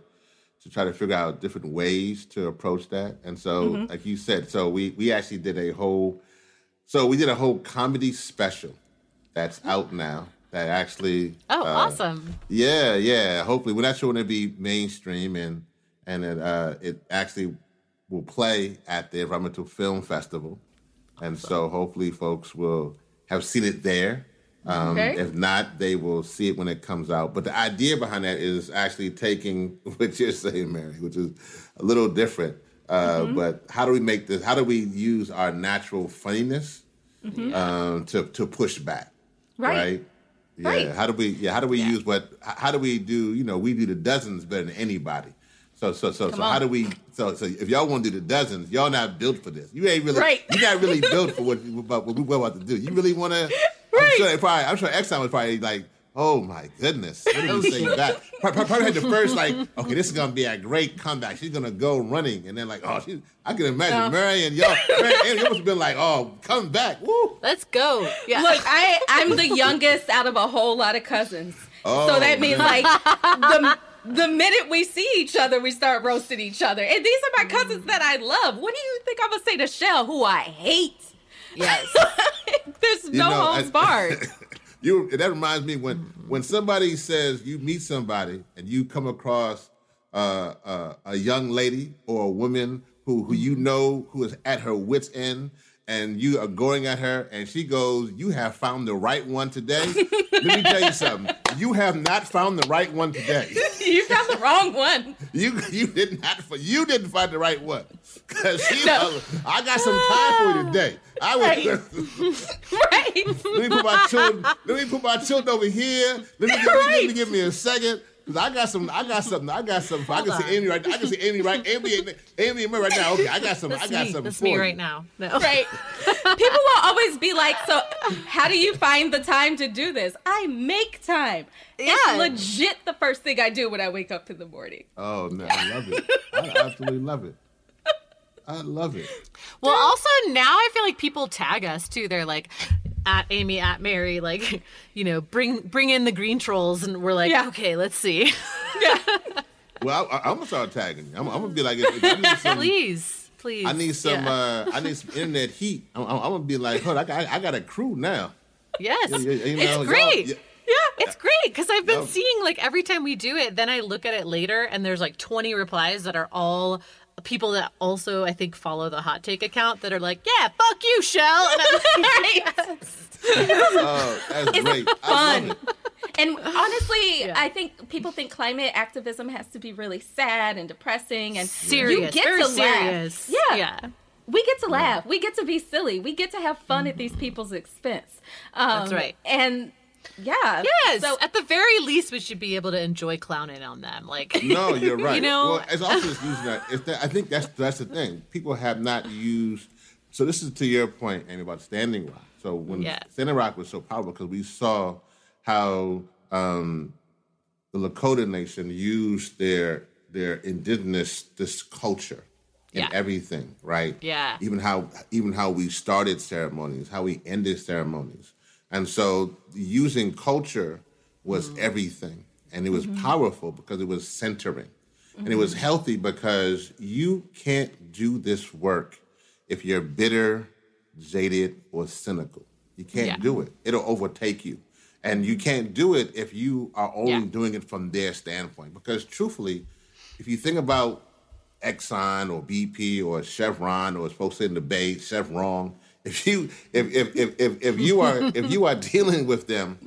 to try to figure out different ways to approach that. And so, Mm-hmm. like you said, so we we actually did a whole, so we did a whole comedy special that's out now. That actually, Oh, uh, awesome. Yeah, yeah. Hopefully, we're not sure when it'll be mainstream, and and it uh, it actually will play at the Environmental Film Festival, and so hopefully, folks will have seen it there. Um, Okay. If not, they will see it when it comes out. But the idea behind that is actually taking what you're saying, Mary, which is a little different. Uh, Mm-hmm. But how do we make this? How do we use our natural funniness um, to to push back? Mm-hmm. Right. right? Yeah. Right. How do we? Yeah. How do we use what? How do we do? You know, we do the dozens better than anybody. So so so so on. how do we? So so if y'all want to do the dozens, y'all not built for this. You ain't really. Right. You're not really built for what what, what we're about to do. You really want to. I'm sure. it Probably. I'm sure Exxon was probably like. Oh my goodness! What did we say back? Probably, probably had the first like, okay, this is gonna be a great comeback. She's gonna go running, and then like, oh, she. I can imagine No. Mary and y'all. Mary, and you must have been like, oh, come back, woo. Let's go. Yeah. Look, I, I'm the youngest out of a whole lot of cousins. Oh, so that means man. like the the minute we see each other, we start roasting each other. And these are my cousins that I love. What do you think I'm gonna say to Shell, who I hate? Yes. There's no know, holds barred. you that reminds me when when somebody says you meet somebody and you come across uh, uh, a young lady or a woman who who you know who is at her wits end and you are going at her and she goes you have found the right one today let me tell you something you have not found the right one today you found the wrong one. you you did not you didn't find the right one because she No. I got some time for you today I was Right. let me put my children. Let me put my children over here. Let me, give, let me give me a second. Cause I got some. I got something. I got something. I can Hold see Amy right. I can see Amy right. Amy, Amy and me right now. Okay, I got some. I That's got me. something That's for me you. right now. No. Right. People will always be like, so how do you find the time to do this? I make time. Yeah. It's legit the first thing I do when I wake up in the morning. Oh no, I love it. I absolutely love it. I love it. Well, also now I feel like people tag us too. They're like at Amy, at Mary, like you know, bring bring in the green trolls, and we're like, Yeah. okay, let's see. Yeah. Well, I, I'm gonna start tagging you. I'm, I'm gonna be like, if, if I need some. please, please. I need some. Yeah. Uh, I need some internet heat. I'm, I'm, I'm gonna be like, hold, I got, I got a crew now. yes, You- you- you know, it's y'all- great. yeah. Yeah, it's great because I've been Yeah. seeing like every time we do it, then I look at it later and there's like 20 replies that are all people that also I think follow the hot take account that are like, yeah, fuck you, Shell. And I'm like, yes. Oh, that's great. I fun. love it. And honestly, Yeah. I think people think climate activism has to be really sad and depressing and serious, You get very to serious. laugh. Yeah. yeah. We get to laugh. We get to be silly. We get to have fun at these people's expense. Um, That's right. And yeah. Yes. So at the very least, we should be able to enjoy clowning on them. Like, No, you're right. You know- well, it's also just using that. It's that. I think that's that's the thing. People have not used. So this is to your point, Amy, about Standing Rock. So when Yeah. Standing Rock was so powerful because we saw how um, the Lakota Nation used their their indigenous this culture in Yeah. everything, right? Yeah. Even how even how we started ceremonies, how we ended ceremonies, and so using culture was mm-hmm. everything, and it was mm-hmm. powerful because it was centering, and it was mm-hmm. healthy because you can't do this work if you're bitter, jaded, or cynical. You can't Yeah. do it; it'll overtake you. And you can't do it if you are only Yeah. doing it from their standpoint. Because truthfully, if you think about Exxon or BP or Chevron or as folks in the Bay, Chevron, if you if if, if, if, if you are if you are dealing with them,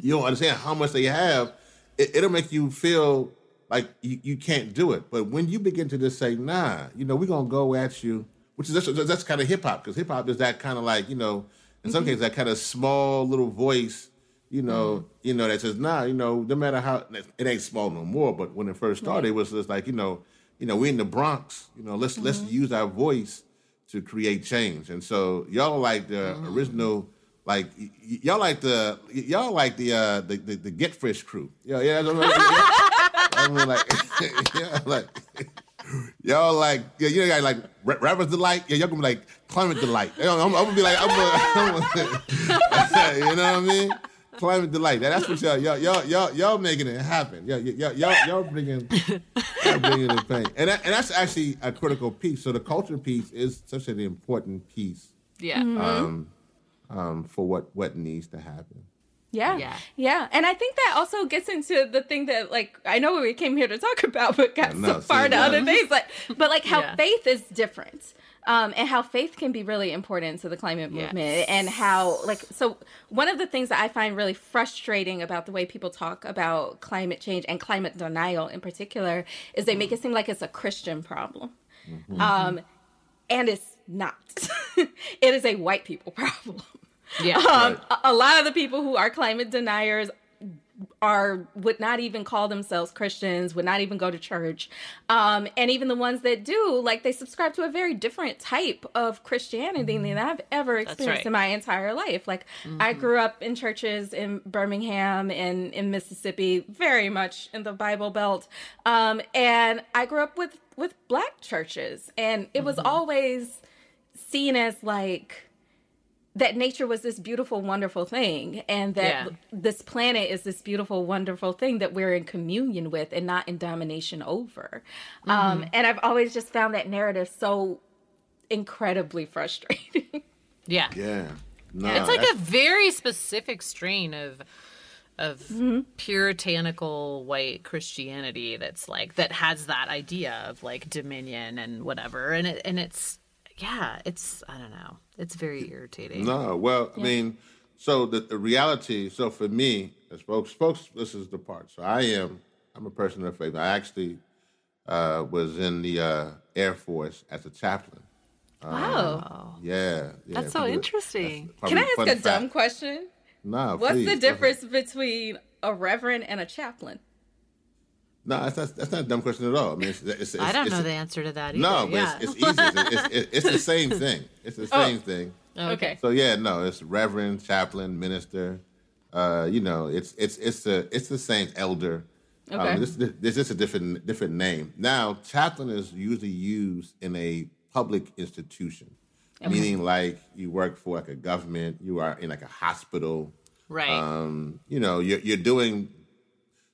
you don't understand how much they have, it, it'll make you feel like you, you can't do it. But when you begin to just say, nah, you know, we're gonna go at you, which is that's, that's kind of hip hop, because hip hop is that kind of like, you know, in some mm-hmm. cases that kind of small little voice, you know, mm-hmm. you know, that says, nah, you know, no matter how it ain't small no more, but when it first started, it was just like, you know, you know, we in the Bronx, you know, let's let's mm-hmm. use our voice to create change. And so y'all like the original like y- y'all like the y'all like the uh the the, the Get Fresh crew. Yeah, yeah, I mean, I mean like yeah, like y'all like yeah, you know like Ra- rappers delight. Yeah, y'all gonna be like climate delight. I'm, I'm gonna be like I'm gonna, I'm gonna you know what I mean? Climate delight. That's what y'all y'all y'all y'all, y'all making it happen. Yeah, y'all y'all y'all bringing y'all bringing the pain, and that, and that's actually a critical piece. So the culture piece is such an important piece yeah. um, um, for what what needs to happen. Yeah. Yeah. Yeah. And I think that also gets into the thing that like I know we came here to talk about, but got No, so far see, to yeah. other things. Like but like how Yeah. faith is different. Um, and how faith can be really important to the climate Yes. movement and how like so one of the things that I find really frustrating about the way people talk about climate change and climate denial in particular is they make it seem like it's a Christian problem. Um, and it's not. it is a white people problem. Yeah. Um, Right. a, a lot of the people who are climate deniers are would not even call themselves Christians, would not even go to church, um, and even the ones that do, like they subscribe to a very different type of Christianity than I've ever experienced right. in my entire life. Like I grew up in churches in Birmingham and in Mississippi, very much in the Bible Belt, um, and I grew up with with black churches, and it was always seen as like that nature was this beautiful, wonderful thing, and that Yeah. this planet is this beautiful, wonderful thing that we're in communion with and not in domination over. Um, and I've always just found that narrative so incredibly frustrating. yeah. Yeah, no, It's like that's- a very specific strain of of Mm-hmm. puritanical white Christianity that's like that has that idea of like dominion and whatever and it and it's yeah it's I don't know it's very irritating No, well, I mean, so the, the reality. So for me, as folks, folks, this is the part. So I am, I'm a person of faith. I actually uh, was in the uh, Air Force as a chaplain. wow. Yeah, yeah That's so probably- interesting. that's Can I ask a fact. dumb question? No, What's please, the go ahead. difference between a reverend and a chaplain? No, that's not, that's not a dumb question at all. I mean, it's, it's, it's, I don't it's, know the answer to that either. No, but yeah. it's, it's easy. It's, it's, it's the same thing. It's the same thing. Okay. So yeah, no, it's reverend, chaplain, minister. Uh, you know, it's it's it's the it's the same elder. Okay. Um, this, this is a different different name. Now, chaplain is usually used in a public institution, meaning like you work for like a government, you are in like a hospital. right. Um, you know, you're you're doing.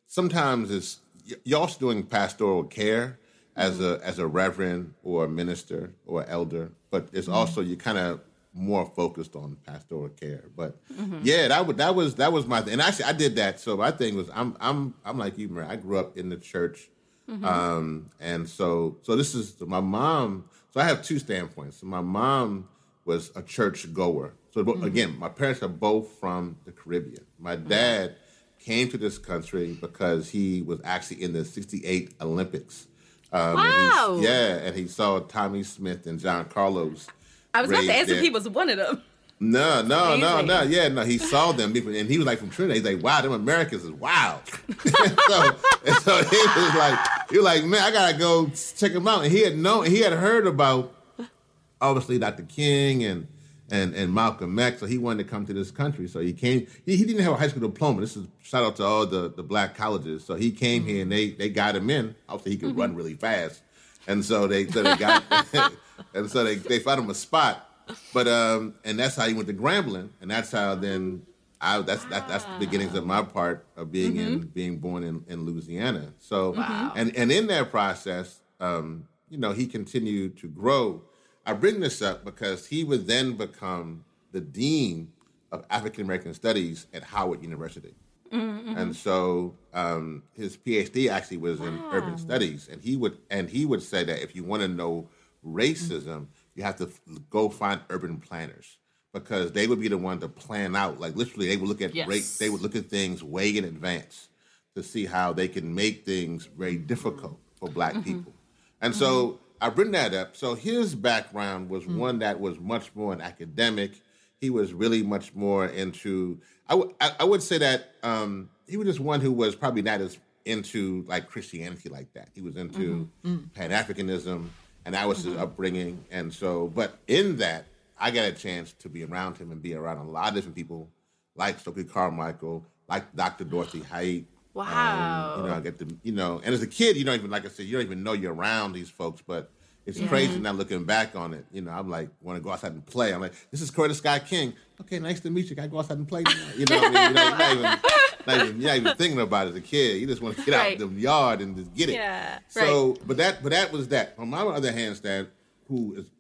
Sometimes it's you're also doing pastoral care as a as a reverend or a minister or elder, but it's mm-hmm. also you kind of more focused on pastoral care. But mm-hmm. yeah, that would that was that was my thing. And actually, I did that. So my thing was I'm I'm I'm like you, Mary. I grew up in the church, mm-hmm. um, and so so this is my mom. So I have two standpoints. So my mom was a church goer. So bo- again, my parents are both from the Caribbean. My dad came to this country because he was actually in the '68 Olympics. Um, and Wow. yeah, and he saw Tommie Smith and John Carlos. I was about to ask if he was one of them. No, no, no, no. Yeah, no. He saw them, and he was like from Trinidad. He's like, "Wow, them Americans is wild." so, and so he was like, "He was like, man, I gotta go check him out." And he had known, he had heard about obviously Dr. King and and and Malcolm X. So he wanted to come to this country. So he came. He, he didn't have a high school diploma. This is shout out to all the the black colleges. So he came mm-hmm. here and they they got him in. Obviously, he could mm-hmm. run really fast, and so they so they got and so they they found him a spot but um, and that's how he went to Grambling, and that's how then I that's that, that's the beginnings of my part of being mm-hmm. in being born in, in Louisiana. So wow. and and in that process, um, you know, he continued to grow. I bring this up because he would then become the dean of African American Studies at Howard University. Mm-hmm. And so um, his PhD actually was in wow. urban studies, and he would and he would say that if you want to know racism, you have to go find urban planners because they would be the one to plan out. Like literally, they would look at yes. they would look at things way in advance to see how they can make things very difficult for Black mm-hmm. people. And mm-hmm. so I bring that up. So his background was mm-hmm. one that was much more an academic. He was really much more into. I, w- I would say that um, he was just one who was probably not as into like Christianity like that. He was into mm-hmm. Mm. Pan Africanism and that was mm-hmm. his upbringing. And so, but in that, I got a chance to be around him and be around a lot of different people, like Stokely Carmichael, like Dr. Dorothy Height. Wow. Um, you know, I get to, you know, and as a kid, you don't even, like I said, you don't even know you're around these folks, but it's yeah. crazy now looking back on it. You know, I'm like, want to go outside and play. I'm like, this is Coretta Scott King. Okay, nice to meet you. Can I go outside and play? You know, I mean, you know, you're not even, not even, you're not even thinking about it as a kid. You just want to get right. out the yard and just get it. Yeah. So, right. but that, but that was that. On my other hand, Stan, who is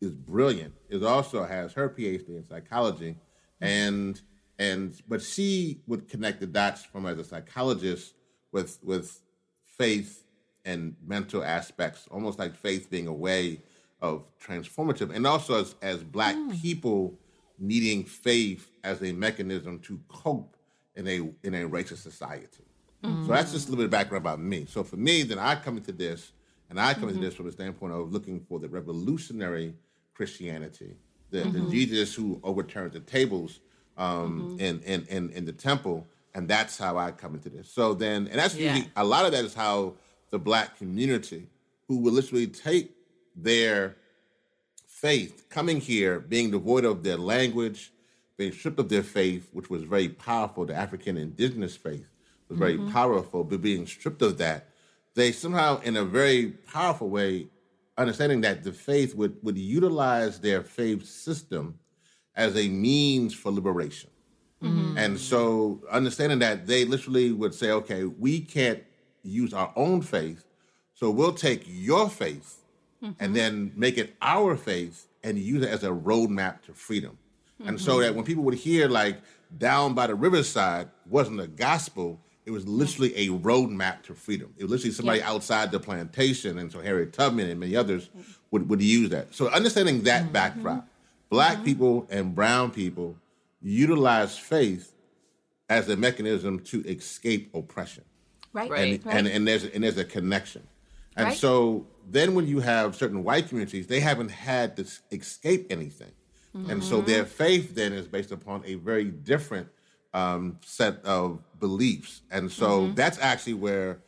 is brilliant, is also has her PhD in psychology, and and but she would connect the dots from as a psychologist with with faith and mental aspects, almost like faith being a way of transformative, and also as, as black mm. people needing faith as a mechanism to cope in a in a racist society. Mm. So that's just a little bit of background about me. So for me, then I come into this, and I come mm-hmm. into this from the standpoint of looking for the revolutionary Christianity, the, mm-hmm. the Jesus who overturns the tables um, mm-hmm. in, in, in in the temple, and that's how I come into this. So then, and that's yeah. usually a lot of that is how the black community who will literally take their faith, coming here, being devoid of their language, being stripped of their faith, which was very powerful, the African indigenous faith was very mm-hmm. powerful, but being stripped of that, they somehow, in a very powerful way, understanding that the faith would, would utilize their faith system as a means for liberation. Mm-hmm. And so, understanding that they literally would say, okay, we can't use our own faith. So we'll take your faith mm-hmm. and then make it our faith and use it as a roadmap to freedom. Mm-hmm. And so that when people would hear like down by the riverside wasn't a gospel, it was literally a roadmap to freedom. It was literally somebody yeah. outside the plantation, and so Harriet Tubman and many others would, would use that. So understanding that mm-hmm. backdrop, black mm-hmm. people and brown people utilize faith as a mechanism to escape oppression. Right. And, right. and, and there's and there's a connection. And right. so then when you have certain white communities, they haven't had to escape anything. Mm-hmm. And so their faith then is based upon a very different um, set of beliefs. And so mm-hmm. that's actually where,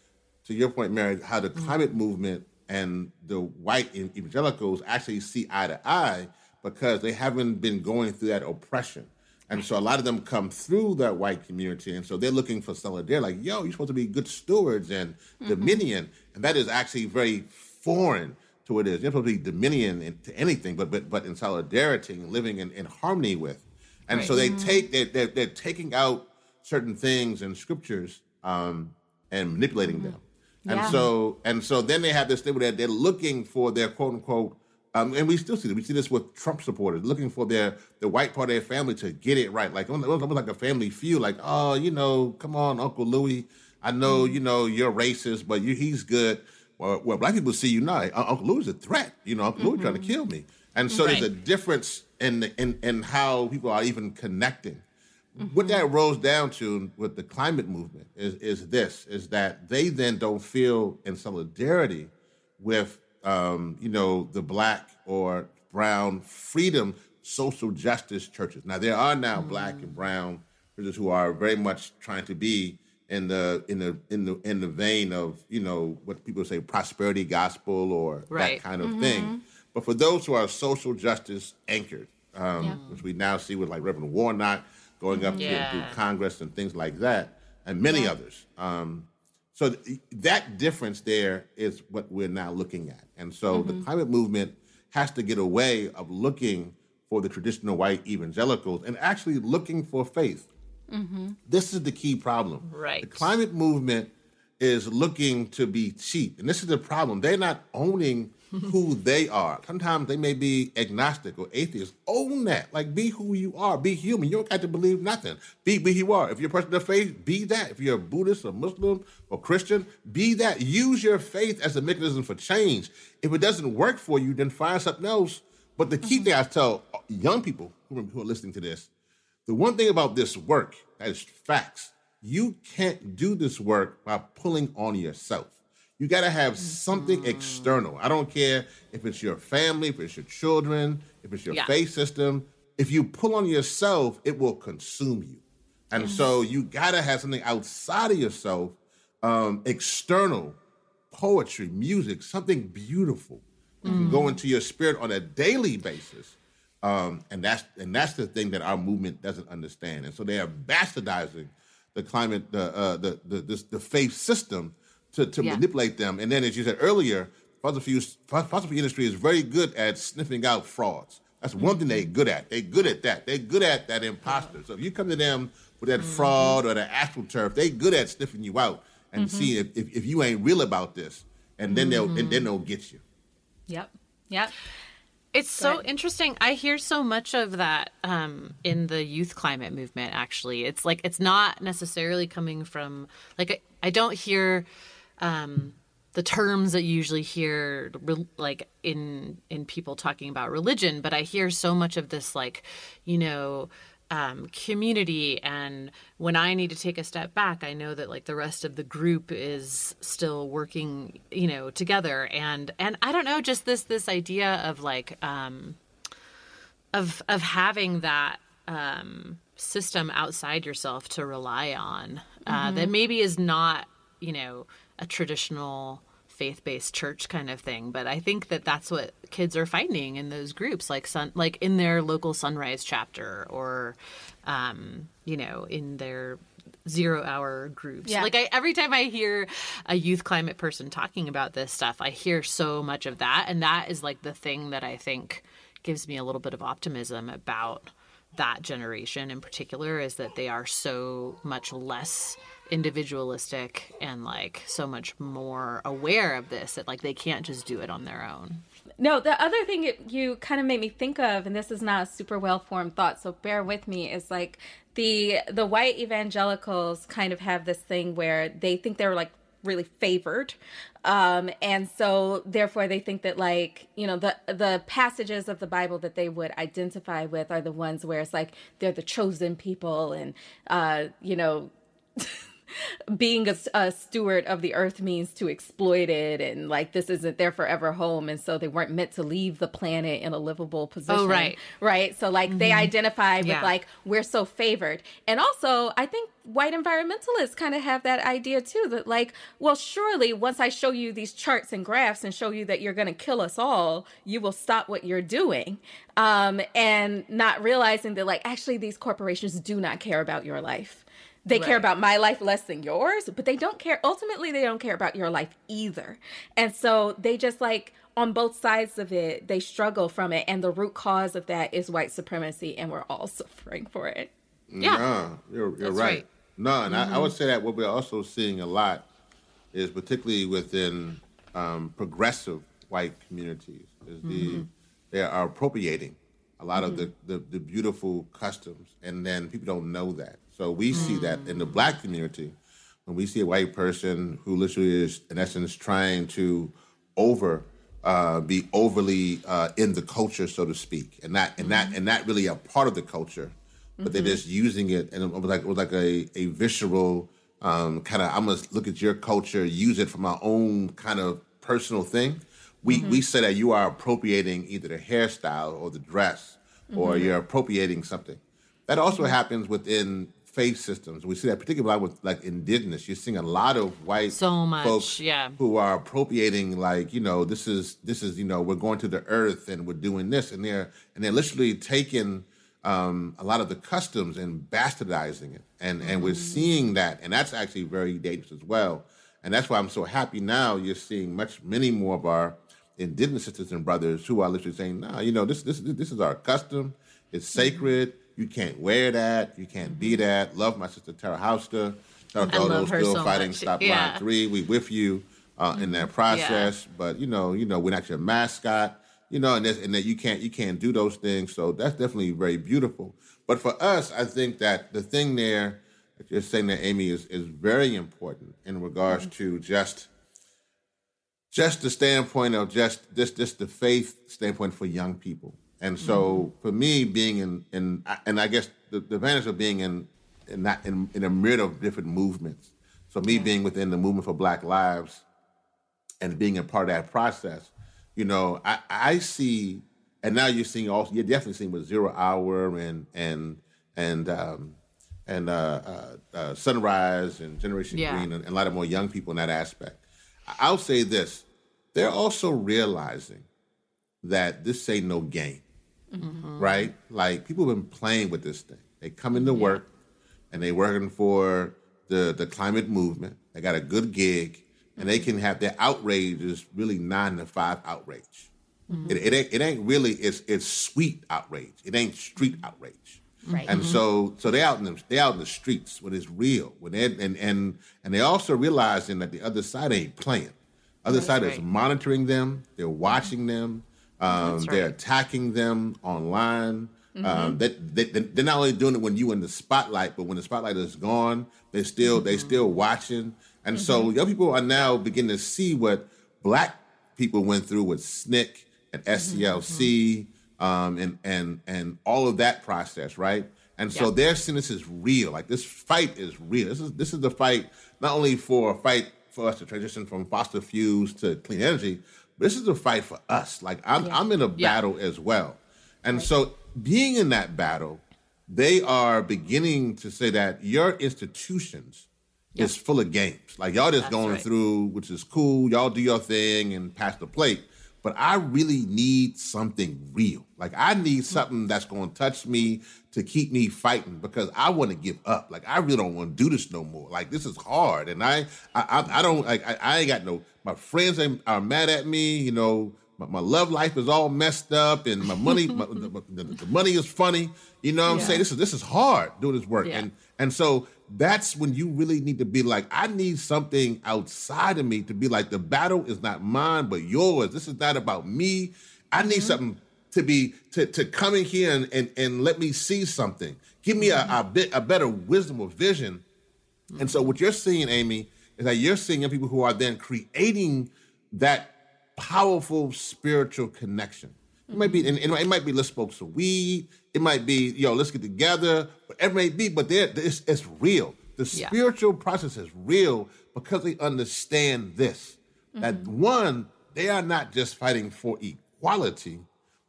to your point, Mary, how the mm-hmm. climate movement and the white evangelicals actually see eye to eye because they haven't been going through that oppression. And so a lot of them come through that white community. And so they're looking for solidarity, like, yo, you're supposed to be good stewards and mm-hmm. dominion. And that is actually very foreign to what it is. You're supposed to be dominion in, to anything, but, but but in solidarity and living in, in harmony with. And right. so they mm-hmm. take they're, they're, they're, taking out certain things in scriptures um, and manipulating mm-hmm. them. And yeah. so and so then they have this thing where they're looking for their quote unquote um, and we still see this. We see this with Trump supporters looking for their the white part of their family to get it right. Like almost like a family feud. Like, oh, you know, come on, Uncle Louis. I know mm. you know you're racist, but you, he's good. Well, well, black people see you now. Uncle Louis is a threat. You know, Uncle mm-hmm. Louis trying to kill me. And so right. there's a difference in, the, in in how people are even connecting. Mm-hmm. What that rolls down to with the climate movement is is this: is that they then don't feel in solidarity with um, you know, the black or brown freedom social justice churches. Now there are now mm. black and brown churches who are very much trying to be in the in the in the in the vein of you know what people say prosperity gospel or right. that kind of mm-hmm. thing. But for those who are social justice anchored, um, yeah. which we now see with like Reverend Warnock going up yeah. to, to, Congress and things like that, and many yeah. others. Um, so th- that difference there is what we're now looking at, and so mm-hmm. the climate movement has to get away of looking for the traditional white evangelicals and actually looking for faith. Mm-hmm. This is the key problem. Right. The climate movement is looking to be cheap, and this is the problem. They're not owning who they are. Sometimes they may be agnostic or atheist. Own that. Like be who you are. Be human. You don't have to believe nothing. Be who you are. If you're a person of faith, be that. If you're a Buddhist or Muslim or Christian, be that. Use your faith as a mechanism for change. If it doesn't work for you, then find something else. But the key mm-hmm. thing I tell young people who are listening to this, the one thing about this work that is facts. You can't do this work by pulling on yourself. You got to have something external. I don't care if it's your family, if it's your children, if it's your yeah. faith system. If you pull on yourself, it will consume you. And so you got to have something outside of yourself, um, external, poetry, music, something beautiful. You can go mm. into your spirit on a daily basis. Um, and that's and that's the thing that our movement doesn't understand. And so they are bastardizing the climate, the uh, the the, this, the faith system to, to yeah. manipulate them. And then, as you said earlier, fossil fuel, fossil fuel industry is very good at sniffing out frauds. That's one thing they're good at. They're good at that. They're good at that imposter. So if you come to them with that mm-hmm. fraud or the astroturf, they're good at sniffing you out and mm-hmm. seeing if, if, if, you ain't real about this. And then they'll and then they'll get you. Yep. Yep. It's so interesting. I hear so much of that um, in the youth climate movement. Actually, it's like it's not necessarily coming from like I, I don't hear um, the terms that you usually hear like in in people talking about religion but i hear so much of this like you know um, community and when i need to take a step back i know that like the rest of the group is still working you know together and and i don't know just this this idea of like um of of having that um system outside yourself to rely on uh, mm-hmm. that maybe is not you know a traditional faith-based church kind of thing but i think that that's what kids are finding in those groups like sun like in their local sunrise chapter or um, you know in their zero hour groups yeah. like I, every time i hear a youth climate person talking about this stuff i hear so much of that and that is like the thing that i think gives me a little bit of optimism about that generation in particular is that they are so much less individualistic and like so much more aware of this that like they can't just do it on their own. No, the other thing it, you kind of made me think of, and this is not a super well formed thought, so bear with me, is like the the white evangelicals kind of have this thing where they think they're like really favored um and so therefore they think that like you know the the passages of the bible that they would identify with are the ones where it's like they're the chosen people and uh you know being a, a, steward of the earth means to exploit it and like this isn't their forever home and so they weren't meant to leave the planet in a livable position. Oh right. Right? So like mm-hmm. they identify with yeah. like we're so favored. And also i think white environmentalists kind of have that idea too that like well surely once i show you these charts and graphs and show you that you're going to kill us all you will stop what you're doing. Um and not realizing that like actually these corporations do not care about your life they right. care about my life less than yours, but they don't care. Ultimately, they don't care about your life either. And so they just like on both sides of it, they struggle from it. And the root cause of that is white supremacy, and we're all suffering for it. Yeah. No, you're, you're right. right. No, and mm-hmm. I, I, mm-hmm. would say that what we're also seeing a lot is particularly within um, progressive white communities is the mm-hmm. they are appropriating a lot mm-hmm. of the, the, the beautiful customs, and then people don't know that. So we mm. see that in the black community when we see a white person who literally is, in essence, trying to over uh, be overly uh, in the culture, so to speak, and not and not mm-hmm. and not really a part of the culture, but mm-hmm. they're just using it, and it was like it was like a a visceral um, kind of. I'm gonna look at your culture, use it for my own kind of personal thing. We mm-hmm. we say that you are appropriating either the hairstyle or the dress or you're appropriating something. That also happens within faith systems. We see that particularly with like indigenous. You're seeing a lot of white So much, folks yeah. who are appropriating like, you know, this is this is, you know, we're going to the earth and we're doing this and they're and they're literally taking um, a lot of the customs and bastardizing it. And and we're seeing that and that's actually very dangerous as well. And that's why I'm so happy now you're seeing much many more of our indigenous sisters and brothers who are literally saying, "Nah, you know, this this this is our custom. It's sacred. You can't wear that. You can't be mm-hmm. that." Love my sister Tara Houska. Tara I love her still so fighting much. Stop Yeah. Line Three. We with you uh, in mm-hmm. that process. But you know, you know, we're not your mascot. You know, and, and that you can't you can't do those things. So that's definitely very beautiful. But for us, I think that the thing there you're saying that Amy is is very important in regards mm-hmm. to just just the standpoint of just this just the faith standpoint for young people. And so for me, being in in and I guess the, the advantage of being in in that in, in a myriad of different movements. So me being within the movement for Black Lives and being a part of that process, you know, I, I see, and now you're seeing also, you're definitely seeing with Zero Hour and and and um, and uh, uh, uh, Sunrise and Generation Yeah. Green and, and a lot of more young people in that aspect. I'll say this: they're also realizing that this ain't no game, Mm-hmm. right? Like people have been playing with this thing. They come into work and they working for the the climate movement. They got a good gig, and they can mm-hmm. have their outrage is really nine to five outrage. Mm-hmm. It, it ain't it ain't really it's it's sweet outrage. It ain't street outrage. Right. And so so they out in the they out in the streets when it's real. When they and and and they also realizing that the other side ain't playing. Other side is monitoring them. They're watching them. Um, That's They're attacking them online. Um, that they, they, they're not only doing it when you in the spotlight, but when the spotlight is gone, they still they still watching. And so young people are now beginning to see what black people went through with SNCC and SCLC um, and and and all of that process, right? And so Yeah. seeing this is real. Like this fight is real. This is this is the fight not only for a fight for us to transition from fossil fuels to clean energy, this is a fight for us. Like I'm I'm in a Yeah. battle as well. And so being in that battle, they are beginning to say that your institutions is full of games. Like y'all just That's going right. through, which is cool. Y'all do your thing and pass the plate. But I really need something real. Like I need hmm. something that's going to touch me to keep me fighting because I want to give up. Like I really don't want to do this no more. Like this is hard, and I I, I, I don't like I, I ain't got no. My friends are mad at me. You know, my, my love life is all messed up, and my money my, the, the, the money is funny. You know what I'm Yeah. saying? This is this is hard doing this work, Yeah. and and so that's when you really need to be like, I need something outside of me to be like, the battle is not mine, but yours. This is not about me. I need mm-hmm. something to be to to come in here and and, and let me see something. Give me a, mm-hmm. a bit a better wisdom or vision. And so what you're seeing, Amy, is that you're seeing young people who are then creating that powerful spiritual connection. It might be, mm-hmm. and and it might be let's smoke some weed. It might be, yo, let's get together. Whatever it may be, but it's, it's real. The Yeah. spiritual process is real because they understand this. That mm-hmm. one, they are not just fighting for equality,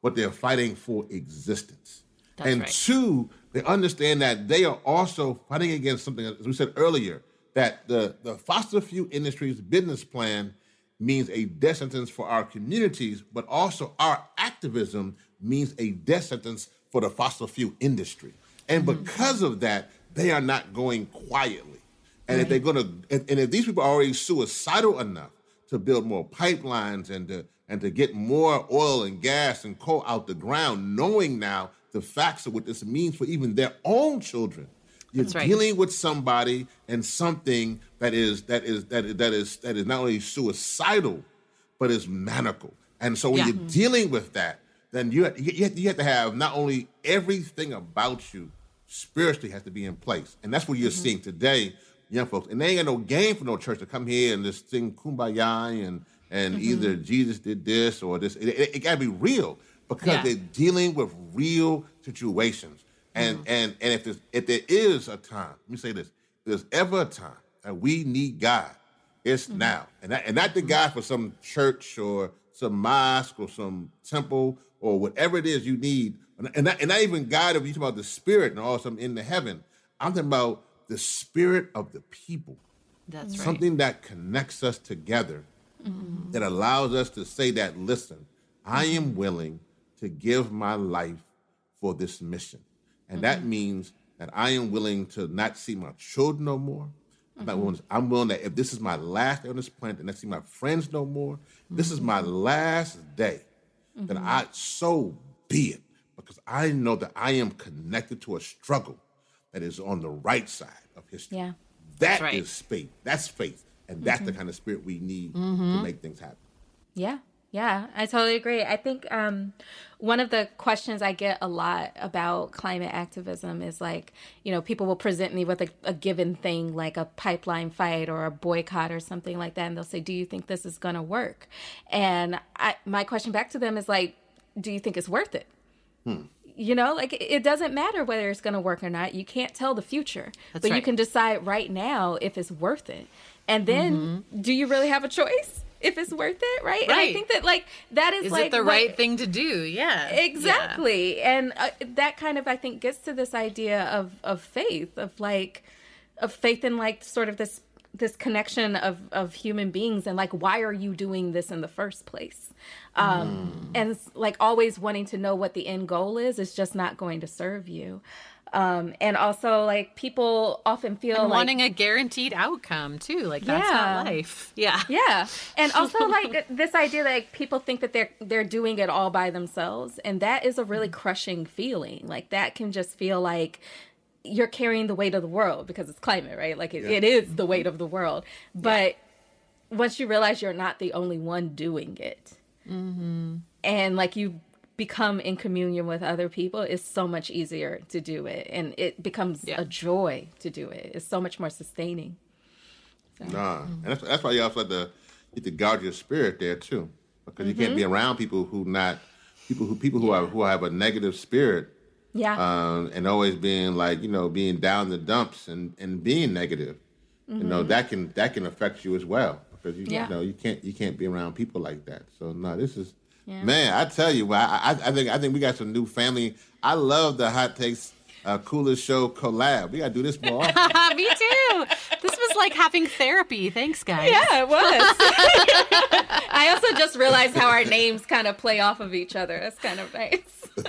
but they're fighting for existence. That's and right. two, they understand that they are also fighting against something, as we said earlier, that the, the fossil fuel industry's business plan means a death sentence for our communities, but also our activism means a death sentence for the fossil fuel industry. And mm-hmm. because of that, they are not going quietly. And if they're gonna, and, and if these people are already suicidal enough to build more pipelines and to and to get more oil and gas and coal out the ground, knowing now the facts of what this means for even their own children, you're That's right. dealing with somebody and something that is that is that is that is that is not only suicidal, but is maniacal. And so when Yeah. you're dealing with that, then you have, you have, you have to have not only everything about you spiritually has to be in place, and that's what you're Mm-hmm. seeing today, young folks. And they ain't got no game for no church to come here and just sing kumbaya and and Mm-hmm. either Jesus did this or this. It, it, it got to be real because Yeah. they're dealing with real situations. And Mm-hmm. and and if there's, if there is a time, let me say this: if there's ever a time that we need God, it's Mm-hmm. now, and that, and not the God for some church or some mosque or some temple or whatever it is you need. and and, that, and not even God. If you talk about the spirit and all something in the heaven, I'm talking about the spirit of the people. That's right. Something that connects us together, that allows us to say that, listen, I am willing to give my life for this mission. And mm-hmm. that means that I am willing to not see my children no more. I'm, not mm-hmm. willing, I'm willing that if this is my last day on this planet and I see my friends no more, this is my mm-hmm. last day, then I so be it. Because I know that I am connected to a struggle that is on the right side of history. Yeah. That is right. faith. That's faith. And that's the kind of spirit we need Mm-hmm. to make things happen. Yeah. Yeah, I totally agree. I think um, one of the questions I get a lot about climate activism is like, you know, people will present me with a, a given thing like a pipeline fight or a boycott or something like that. And they'll say, Do you think this is going to work? And I, my question back to them is like, Do you think it's worth it? You know, like it- doesn't matter whether it's going to work or not. You can't tell the future, That's but you can decide right now if it's worth it. And then, do you really have a choice if it's worth it? Right. And I think that like that is, Is like it the what- right thing to do? Yeah. Exactly. And uh, that kind of I think gets to this idea of of faith of like of faith in like sort of this this connection of of human beings and like why are you doing this in the first place? Um and like always wanting to know what the end goal is is just not going to serve you. Um and also like people often feel And like wanting a guaranteed outcome too. Like that's Yeah. not life. Yeah. yeah. And also like this idea that like people think that they're they're doing it all by themselves and that is a really mm-hmm. crushing feeling. Like that can just feel like you're carrying the weight of the world because it's climate right? Like it, it is the weight mm-hmm. of the world. But once you realize you're not the only one doing it mm-hmm. and like you become in communion with other people it's so much easier to do it and it becomes Yeah. a joy to do it it's so much more sustaining Nah. And that's, that's why you also have to, you have to guard your spirit there too. Because you can't be Mm-hmm. around people who not people who people who are who have a negative spirit yeah um, and always being like you know being down the dumps and, and being negative. You know that can that can affect you as well because you, Mm-hmm. Yeah. you know you can't you can't be around people like that. So no, this is Yeah. man. I tell you, I, I I think I think we got some new family. I love the hot takes. Uh, coolest show collab. We gotta do this more. often. Me too. This was like having therapy. Thanks, guys. Yeah, it was. I also just realized how our names kind of play off of each other. That's kind of nice. but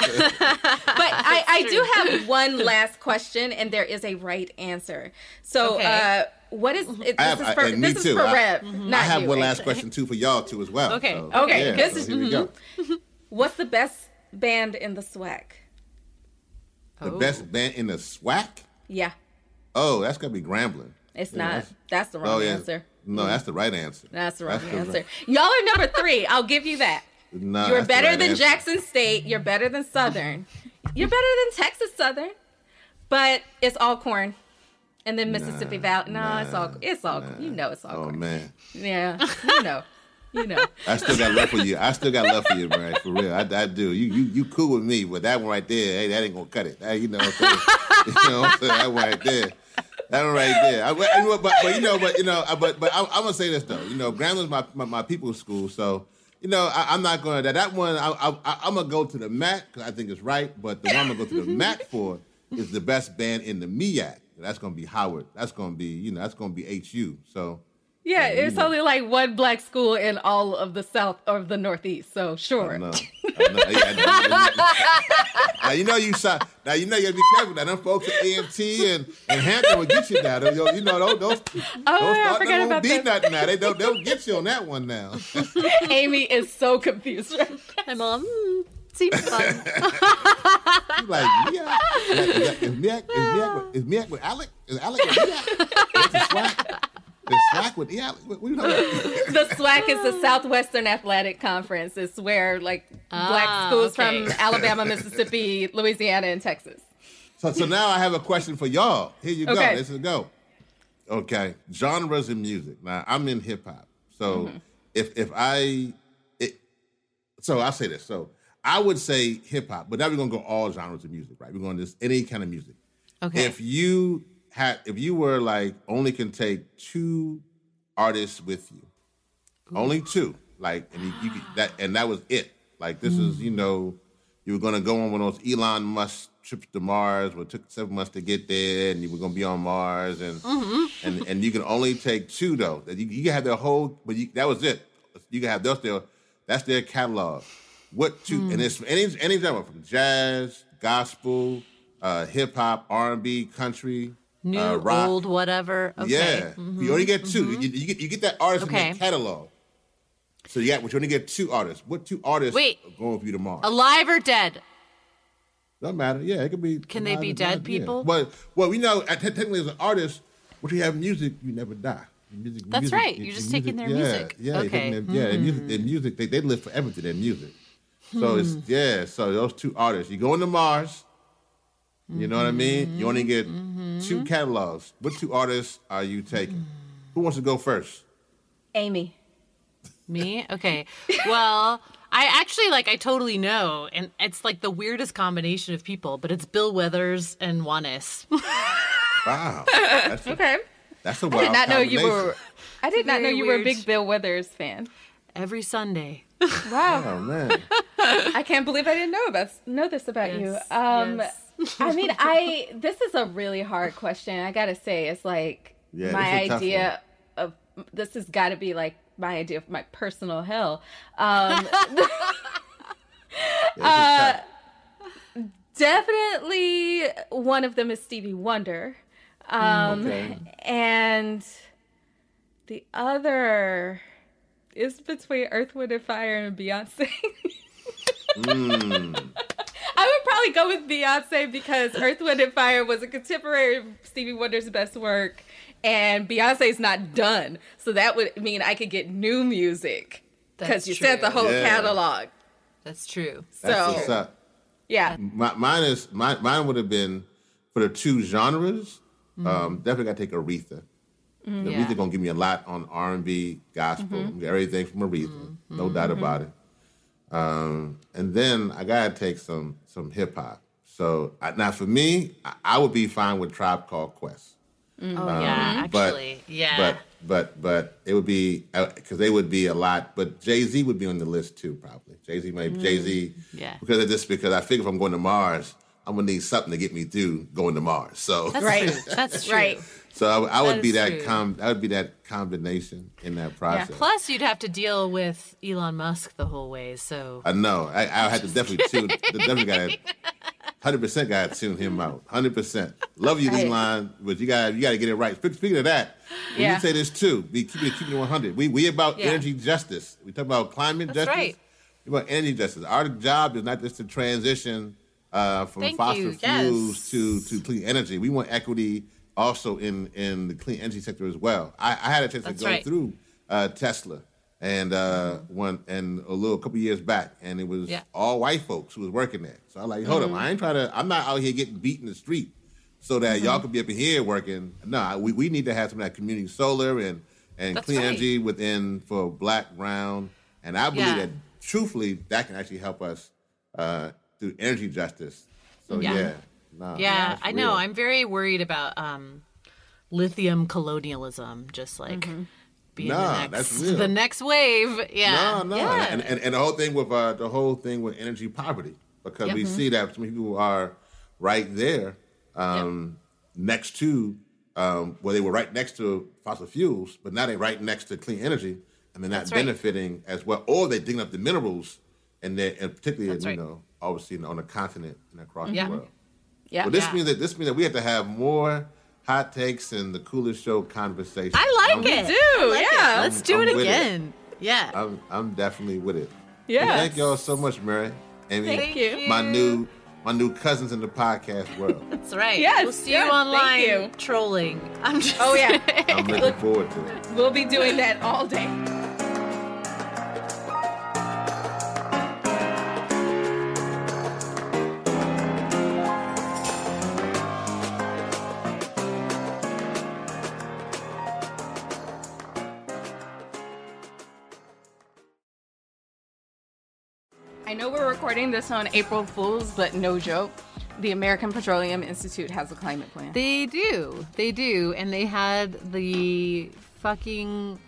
I, I do have one last question, and there is a right answer. So, Okay. uh, what is it, I this have, is for and me this is too. for I, Rev, I not have you, one last question too for y'all too as well. Okay. So, Okay, yeah, this so is- here we go. Mm-hmm. What's the best band in the SWAC? The Oh. best band in the SWAC? Yeah, Oh, that's gonna be Grambling. it's Yeah, not. that's- That's the wrong Oh yeah. answer. No, mm-hmm. that's the right answer. That's the wrong That's the answer. right- Y'all are number three. I'll give you that. No, You're better right than answer. Jackson State. You're better than Southern. You're better than Texas Southern. But it's all corn. And then Mississippi Valley. No, it's all it's all you know it's all Oh man, Yeah. You know. You know. I still got love for you. I still got love for you, man. For real, I, I do. You you you cool with me, but that one right there, hey, that ain't gonna cut it. That, you know, what I'm saying? you know, what I'm saying? that one right there. That one right there. I, but, but, but you know, but you know, but but I, am I'm gonna say this though. You know, Gramblin's my, my my people's school, so you know, I, I'm not gonna that that one. I, I, I'm gonna go to the MAC because I think it's right. But the one I'm gonna go to the MAC for is the best band in the MEAC. That's gonna be Howard. That's gonna be you know that's gonna be HU. So Yeah, it's only like one black school in all of the South or the Northeast. So sure. I know. I know. I know. now you know you shot. Now you know you gotta be careful. Now them folks at A&T and, and Hampton will get you now. They- You know those those, those Oh, yeah, I thought forgot they won't about be that. nothing now. They don't they'll get you on that one now. Amy is so confused. right now. I'm all, mm, seems fun. You like yeah. Is Miak is Miak with, is Miak with Alec? Is Alec with Miak? The swag? The swag with Alec? What, what you talking about? the SWAC is the Southwestern Athletic Conference. It's where like black Ah, schools okay. from Alabama, Mississippi, Louisiana, and Texas. So so now I have a question for y'all. Here you go. Okay. Let's go. Okay, genres in music. Now I'm in hip hop, so Mm-hmm. if if I, it, so I'll say this. So I would say hip hop, but now we're gonna go all genres of music, right? We're going to just any kind of music. Okay. If you had, if you were like only can take two artists with you, only two, like, and you, you could- that, and that was it. Like this is, you know, you were going to go on one of those Elon Musk trips to Mars, where it took seven months to get there, and you were going to be on Mars, and Mm-hmm. and and you can only take two though. That you, you can have their whole, but you, that was it. You can have those their that's their catalog. What two? Hmm. And it's any any genre from jazz, gospel, uh, hip hop, R and B, country, New, uh, rock. old, whatever. Okay. Yeah, you only get 2 You, you get you get that artist in Okay. their catalog. So you got, but you only get two artists. What two artists Wait. are going for you tomorrow? Alive or dead? Doesn't matter. Yeah, it could be. Can they be dead dead, yeah. people? Well, well, we know uh, technically as an artist, when you have music, you never die. Music, That's music- right. You're your just taking their yeah, music. Yeah, Okay. their- yeah. their music, their music, they, they live forever to their music. So it's Hmm. yeah. So those two artists, you go into Mars. You know what I mean? You only get Mm-hmm. two catalogs. What two artists are you taking? Who wants to go first? Amy. Me? Okay. Well, I actually like I totally know, and it's like the weirdest combination of people, but it's Bill Withers and Juanes. Wow, that's a, Okay. that's a I wild did not know you were. I did not know Very you were a big Bill Withers fan. Every Sunday. Wow. Oh man, I can't believe I didn't know about know this about you. Yes, Um, yes. I mean, I this is a really hard question. I gotta say, it's like Yeah, my it's idea of this has got to be like my idea of my personal hell. Um, Yeah, it's definitely one of them is Stevie Wonder, um, Okay. and the other is between Earth, Wind, and Fire and Beyonce. Mm. I would probably go with Beyonce because Earth, Wind, and Fire was a contemporary of Stevie Wonder's best work, and Beyonce's not done. So that would mean I could get new music because That's you said the whole Yeah. catalog. That's true. That's So what's up. yeah, My, mine is mine. Mine would have been for the two genres. Um, definitely got to take Aretha. Mm-hmm. Yeah. Gonna give me a lot on R and B, gospel, everything from Aretha, Mm-hmm. no doubt about it. Um, and then I gotta take some some hip hop. So I, now for me, I, I would be fine with Tribe Called Quest. Oh yeah, but- actually, yeah. But but but it would be because they would be a lot. But Jay Z would be on the list too, probably. Jay Z maybe Jay Z. Yeah. Because of this, because I figure if I'm going to Mars, I'm gonna need something to get me through going to Mars. So That's Right. true. That's true. right. so I, would- I would That be that true. com. That would be that combination in that process. Plus, you'd have to deal with Elon Musk the whole way. So I know. I, I had to definitely tune. Definitely got. Hundred percent got to tune him out. Hundred percent. Love you, Right. Elon, but you got to you got to get it right. Speaking of that, we Yeah. you say this too. We keep it keeping it one hundred. We we about Yeah. energy justice. We talk about climate That's justice. right. We about energy justice. Our job is not just to transition uh, from Thank fossil you. fuels Yes. to to clean energy. We want equity also in in the clean energy sector as well. I, I had a chance That's to go right. through uh, Tesla and uh, one and a little couple years back, and it was Yeah. all white folks who was working there. So I'm like, hold Mm-hmm. up, I ain't trying to. I'm not out here getting beat in the street so that y'all Mm-hmm. could be up in here working. No, we, we need to have some of that community solar and and That's clean right. energy within for Black, Brown, and I believe Yeah. that truthfully that can actually help us uh, through energy justice. So Yeah. yeah, nah, yeah, I know. real. I'm very worried about um, lithium colonialism. Just like being Nah, the that's next real. the next wave. Yeah. No, no, Yeah. and, and and the whole thing with uh, the whole thing with energy poverty because Yep. we see that some people are right there um, next to um, well they were right next to fossil fuels, but now they're right next to clean energy, and they're not That's right. benefiting as well, or they're digging up the minerals, and they and particularly That's you right. know obviously on the continent and across Yeah. the world. Yeah. Well, this Yeah. means that this means that we have to have more hot takes and the coolest show conversation. I like I'm- it. do, I like it. yeah. Let's do I'm it with it. again. Yeah. I'm I'm definitely with it. Yeah. Well, thank y'all so much, Mary. Amy, Thank you. my new my new cousins in the podcast world. That's right. Yes, We'll see yes, you thank online you. trolling. I'm oh, just Oh yeah. I'm looking forward to it. we'll be doing that all day. This on April Fools, but no joke. The American Petroleum Institute has a climate plan. They do. They do. And they had the fucking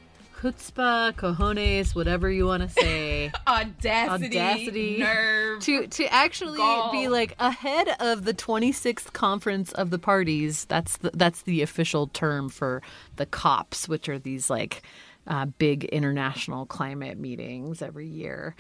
chutzpah, cojones, whatever you want to say, audacity, Audacity. nerve. to to actually Gall. be like ahead of the 26th conference of the parties. That's the, that's the official term for the COPs, which are these like uh, big international climate meetings every year.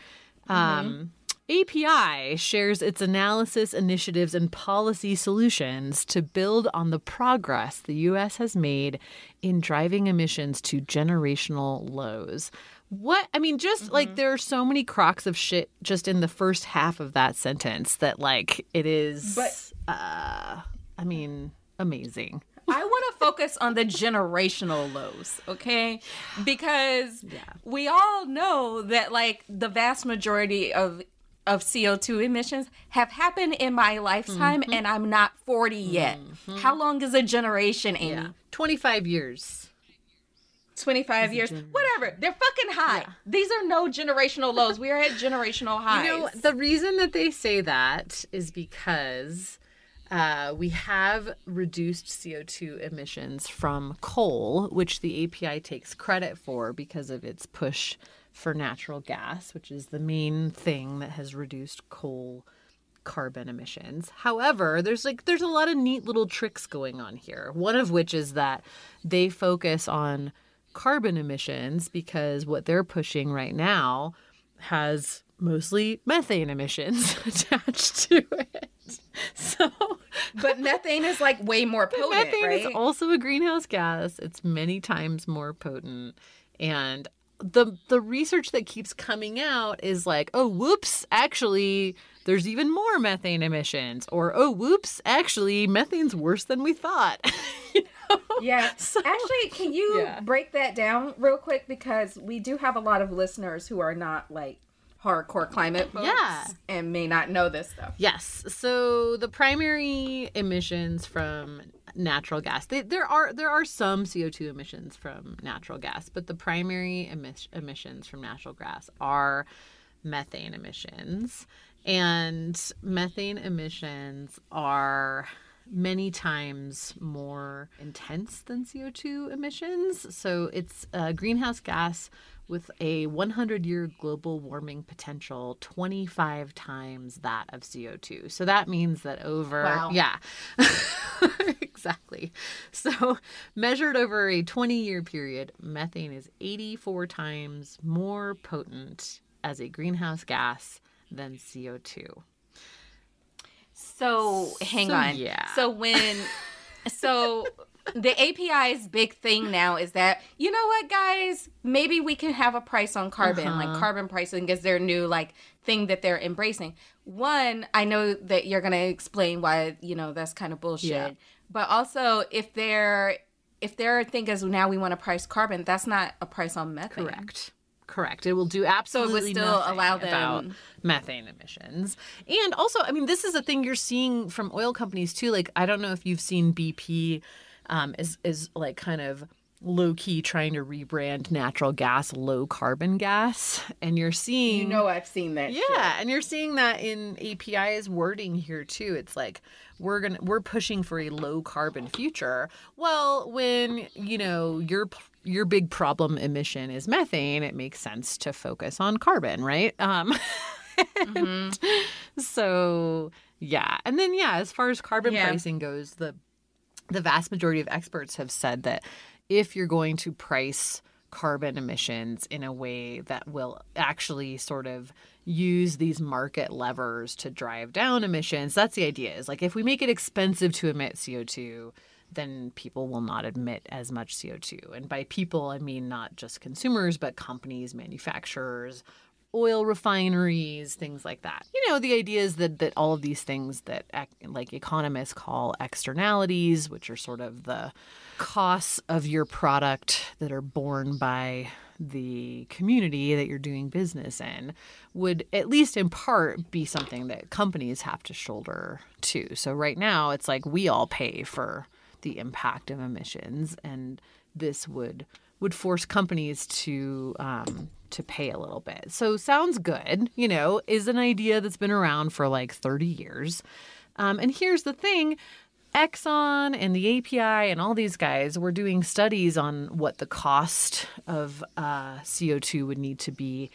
Um, API shares its analysis, initiatives, and policy solutions to build on the progress the U.S. has made in driving emissions to generational lows. What I mean, just like there are so many crocks of shit just in the first half of that sentence that, like, it is. But- uh, I mean, amazing. I want to focus on the generational lows, okay? Because we all know that like the vast majority of of CO2 emissions have happened in my lifetime Mm-hmm. and I'm not 40 yet. How long is a generation, Amy? Yeah, twenty-five years. 25 years. Whatever. They're fucking high. These are no generational lows. We are at generational highs. You know, the reason that they say that is because uh, we have reduced CO2 emissions from coal, which the API takes credit for because of its push for natural gas, which is the main thing that has reduced coal carbon emissions. However, there's like there's a lot of neat little tricks going on here. One of which is that they focus on carbon emissions because what they're pushing right now has mostly methane emissions attached to it. So but methane is like way more potent, methane right? is also a greenhouse gas. It's many times more potent and the the research that keeps coming out is like, oh whoops, actually there's even more methane emissions or oh whoops, actually methane's worse than we thought. You know? Yeah. So- Actually, can you Yeah. break that down real quick because we do have a lot of listeners who are not like hardcore climate folks Yeah. and may not know this stuff. Yes. So the primary emissions from natural gas. They, there are there are some CO2 emissions from natural gas, but the primary emis- emissions from natural gas are methane emissions. And methane emissions are many times more intense than CO2 emissions. So it's a greenhouse gas with a 100 year global warming potential 25 times that of CO2. So that means that over, Wow. yeah, exactly. So measured over a 20 year period, methane is 84 times more potent as a greenhouse gas than CO2. So hang So, on. yeah. So when so the API's big thing now is that you know what guys maybe we can have a price on carbon Uh-huh. like carbon pricing is their new like thing that they're embracing. One, I know that you're going to explain why, you know, that's kind of bullshit. Yeah. But also if they're if their thing is now we want to price carbon, that's not a price on methane. Correct. Correct. It will do absolutely still nothing allow about methane emissions. And also, I mean, this is a thing you're seeing from oil companies too. Like, I don't know if you've seen BP um, is is like kind of low key trying to rebrand natural gas low carbon gas, and you're seeing You know I've seen that. yeah, shit. and you're seeing that in API's wording here too. It's like we're gonna we're pushing for a low carbon future. Well, when you know your your big problem emission is methane, it makes sense to focus on carbon, right? Um, and So yeah, and then yeah, as far as carbon Yeah. pricing goes, the the vast majority of experts have said that if you're going to price carbon emissions in a way that will actually sort of use these market levers to drive down emissions, that's the idea is like if we make it expensive to emit CO2, then people will not emit as much CO2. And by people, I mean not just consumers, but companies, manufacturers, oil refineries, things like that. You know, the idea is that that all of these things that like economists call externalities, which are sort of the costs of your product that are borne by the community that you're doing business in would at least in part be something that companies have to shoulder too. So right now it's like we all pay for the impact of emissions and this would would force companies to um, to pay a little bit. So sounds good, you know, is an idea that's been around for like 30 years. Um, and here's the thing. Exxon and the API and all these guys were doing studies on what the cost of uh, CO2 would need to be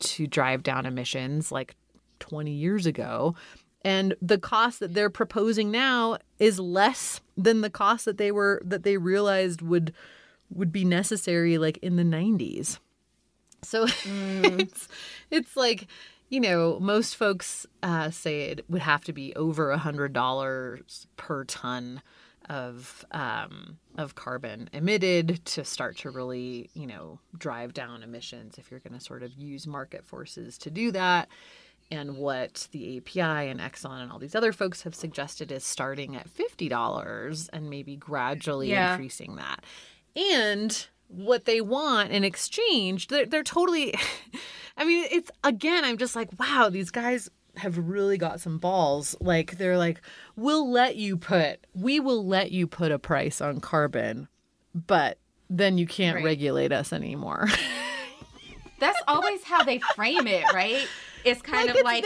to drive down emissions like 20 years ago. And the cost that they're proposing now is less than the cost that they were that they realized would would be necessary like in the 90s. So it's it's like you know most folks uh, say it would have to be over a hundred dollars per ton of um, of carbon emitted to start to really you know drive down emissions if you're going to sort of use market forces to do that. And what the API and Exxon and all these other folks have suggested is starting at fifty dollars and maybe gradually Yeah. increasing that. And what they want in exchange, they're, they're totally. I mean, it's again, I'm just like, wow, these guys have really got some balls. Like, they're like, we'll let you put, we will let you put a price on carbon, but then you can't Right. regulate us anymore. That's always how they frame it, right? It's kind Like, of it's like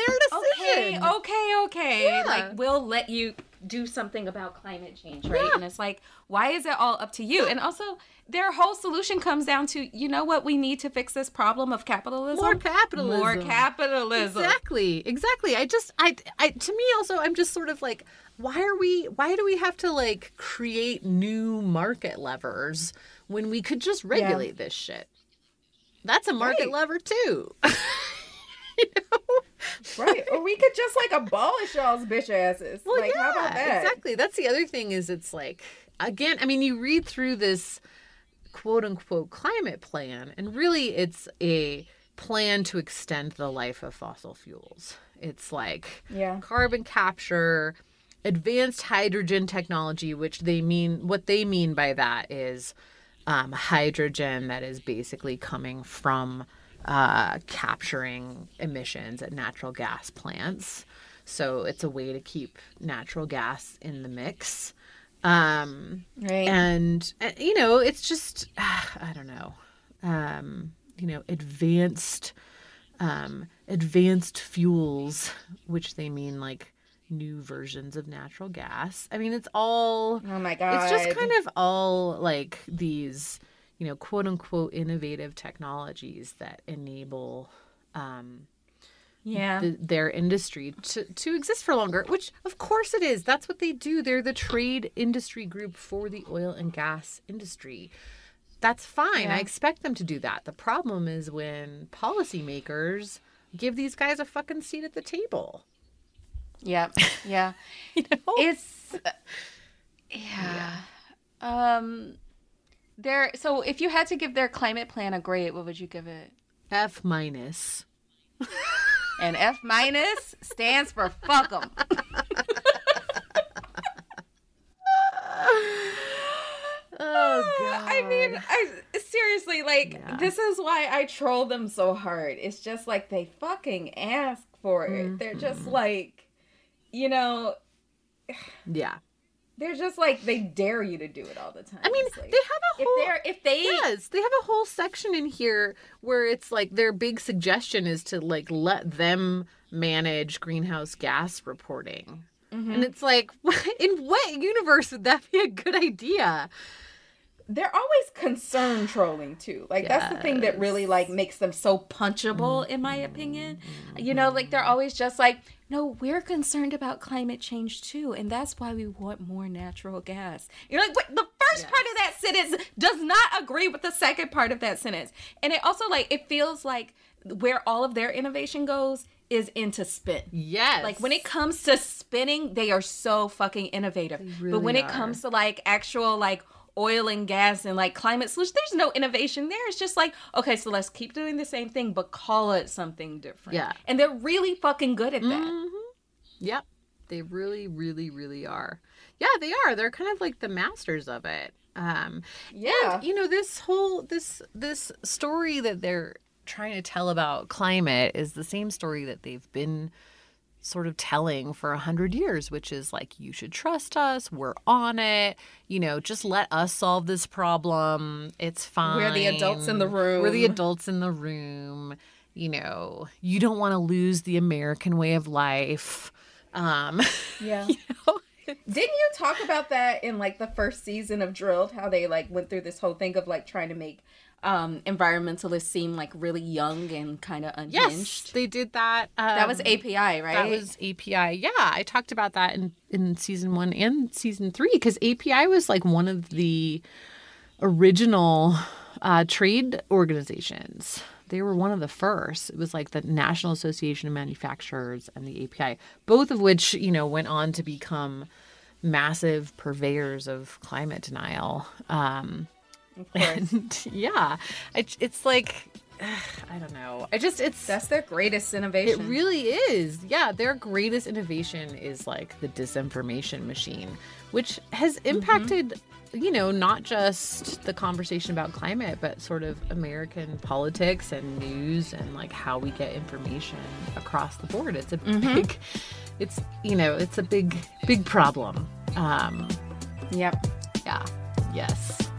okay, okay, okay. Yeah. Like we'll let you do something about climate change, right? And it's like, why is it all up to you? And also, their whole solution comes down to, you know what, we need to fix this problem of capitalism. More capitalism. More capitalism. Exactly, exactly. I just, I, I, to me also, I'm just sort of like, why are we, why do we have to like create new market levers when we could just regulate this shit? That's a market Right. lever too. Right. Or we could just like abolish y'all's bitch asses. Well, like, yeah, how about that? exactly. That's the other thing is it's like again, I mean, you read through this quote unquote climate plan, and really it's a plan to extend the life of fossil fuels. It's like Yeah. carbon capture, advanced hydrogen technology, which they mean what they mean by that is um, hydrogen that is basically coming from uh, capturing emissions at natural gas plants. So it's a way to keep natural gas in the mix. Um, Right. and uh, you know it's just i don't know um you know advanced um advanced fuels which they mean like new versions of natural gas i mean it's all oh my god. it's just kind of all like these you know quote unquote innovative technologies that enable um yeah. the, their industry to, to exist for longer, which of course it is. That's what they do. They're the trade industry group for the oil and gas industry. That's fine. Yeah. I expect them to do that. The problem is when policymakers give these guys a fucking seat at the table. Yeah, yeah. You know? It's yeah. Um there so if you had to give their climate plan a grade, what would you give it? F minus. And F minus stands for fuck 'em. Oh god. I mean, I seriously like Yeah. this is why I troll them so hard. It's just like they fucking ask for it. Mm-hmm. They're just like you know, yeah. They're just like they dare you to do it all the time. I mean, like, they have a if whole they're if they Yes, they have a whole section in here where it's like their big suggestion is to like let them manage greenhouse gas reporting. Mm-hmm. And it's like, in what universe would that be a good idea? they're always concern trolling too. Like that's the thing that really like makes them so punchable in my opinion. You know, like they're always just like, "No, we're concerned about climate change too, and that's why we want more natural gas." You're like, "Wait, the first part of that sentence does not agree with the second part of that sentence." And it also like it feels like where all of their innovation goes is into spin. Yes. Like when it comes to spinning, they are so fucking innovative. but when really it comes to like actual like oil and gas and like climate solutions, there's no innovation there. It's just like, okay, so let's keep doing the same thing, but call it something different. Yeah. And they're really fucking good at that. Yep. They really, really, really are. Yeah, they are. They're kind of like the masters of it. Um, Yeah. and, you know, this whole this this story that they're trying to tell about climate is the same story that they've been sort of telling for a hundred years, which is like you should trust us. We're on it. You know, just let us solve this problem. It's fine. We're the adults in the room. We're the adults in the room. You know, you don't want to lose the American way of life. Um, Yeah. you know, Didn't you talk about that in like the first season of Drilled? How they like went through this whole thing of like trying to make um environmentalists seem like really young and kind of unhinged. Yes, they did that. Um, that was API, right? That was API. Yeah, I talked about that in in season one and season three because API was like one of the original uh, trade organizations. They were one of the first. It was like the National Association of Manufacturers and the API, both of which you know went on to become massive purveyors of climate denial. Um, and yeah, it, it's like I don't know. I just it's that's their greatest innovation. It really is. Yeah, their greatest innovation is like the disinformation machine, which has Mm-hmm. impacted you know not just the conversation about climate but sort of american politics and news and like how we get information across the board it's a Mm-hmm. big it's you know it's a big big problem um Yep. yeah yes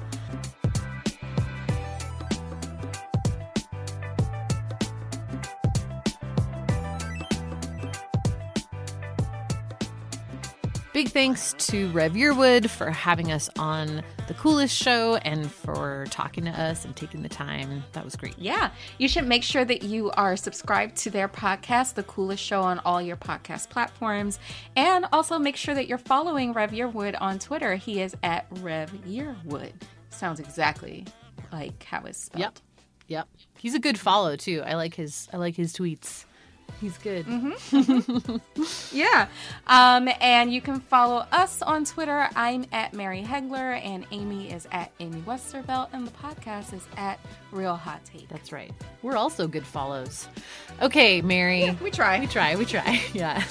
Big thanks to Rev Yearwood for having us on the coolest show and for talking to us and taking the time. That was great. Yeah, you should make sure that you are subscribed to their podcast, The Coolest Show, on all your podcast platforms. And also make sure that you're following Rev Yearwood on Twitter. He is at Rev Yearwood. Sounds exactly like how it's spelled. Yep. Yep. He's a good follow too. I like his I like his tweets. He's good. Yeah. Um, and you can follow us on Twitter. I'm at Mary Heglar, and Amy is at Amy Westervelt, and the podcast is at Real Hot Take. That's right. We're also good follows. Okay, Mary. We try. We try. We try. Yeah.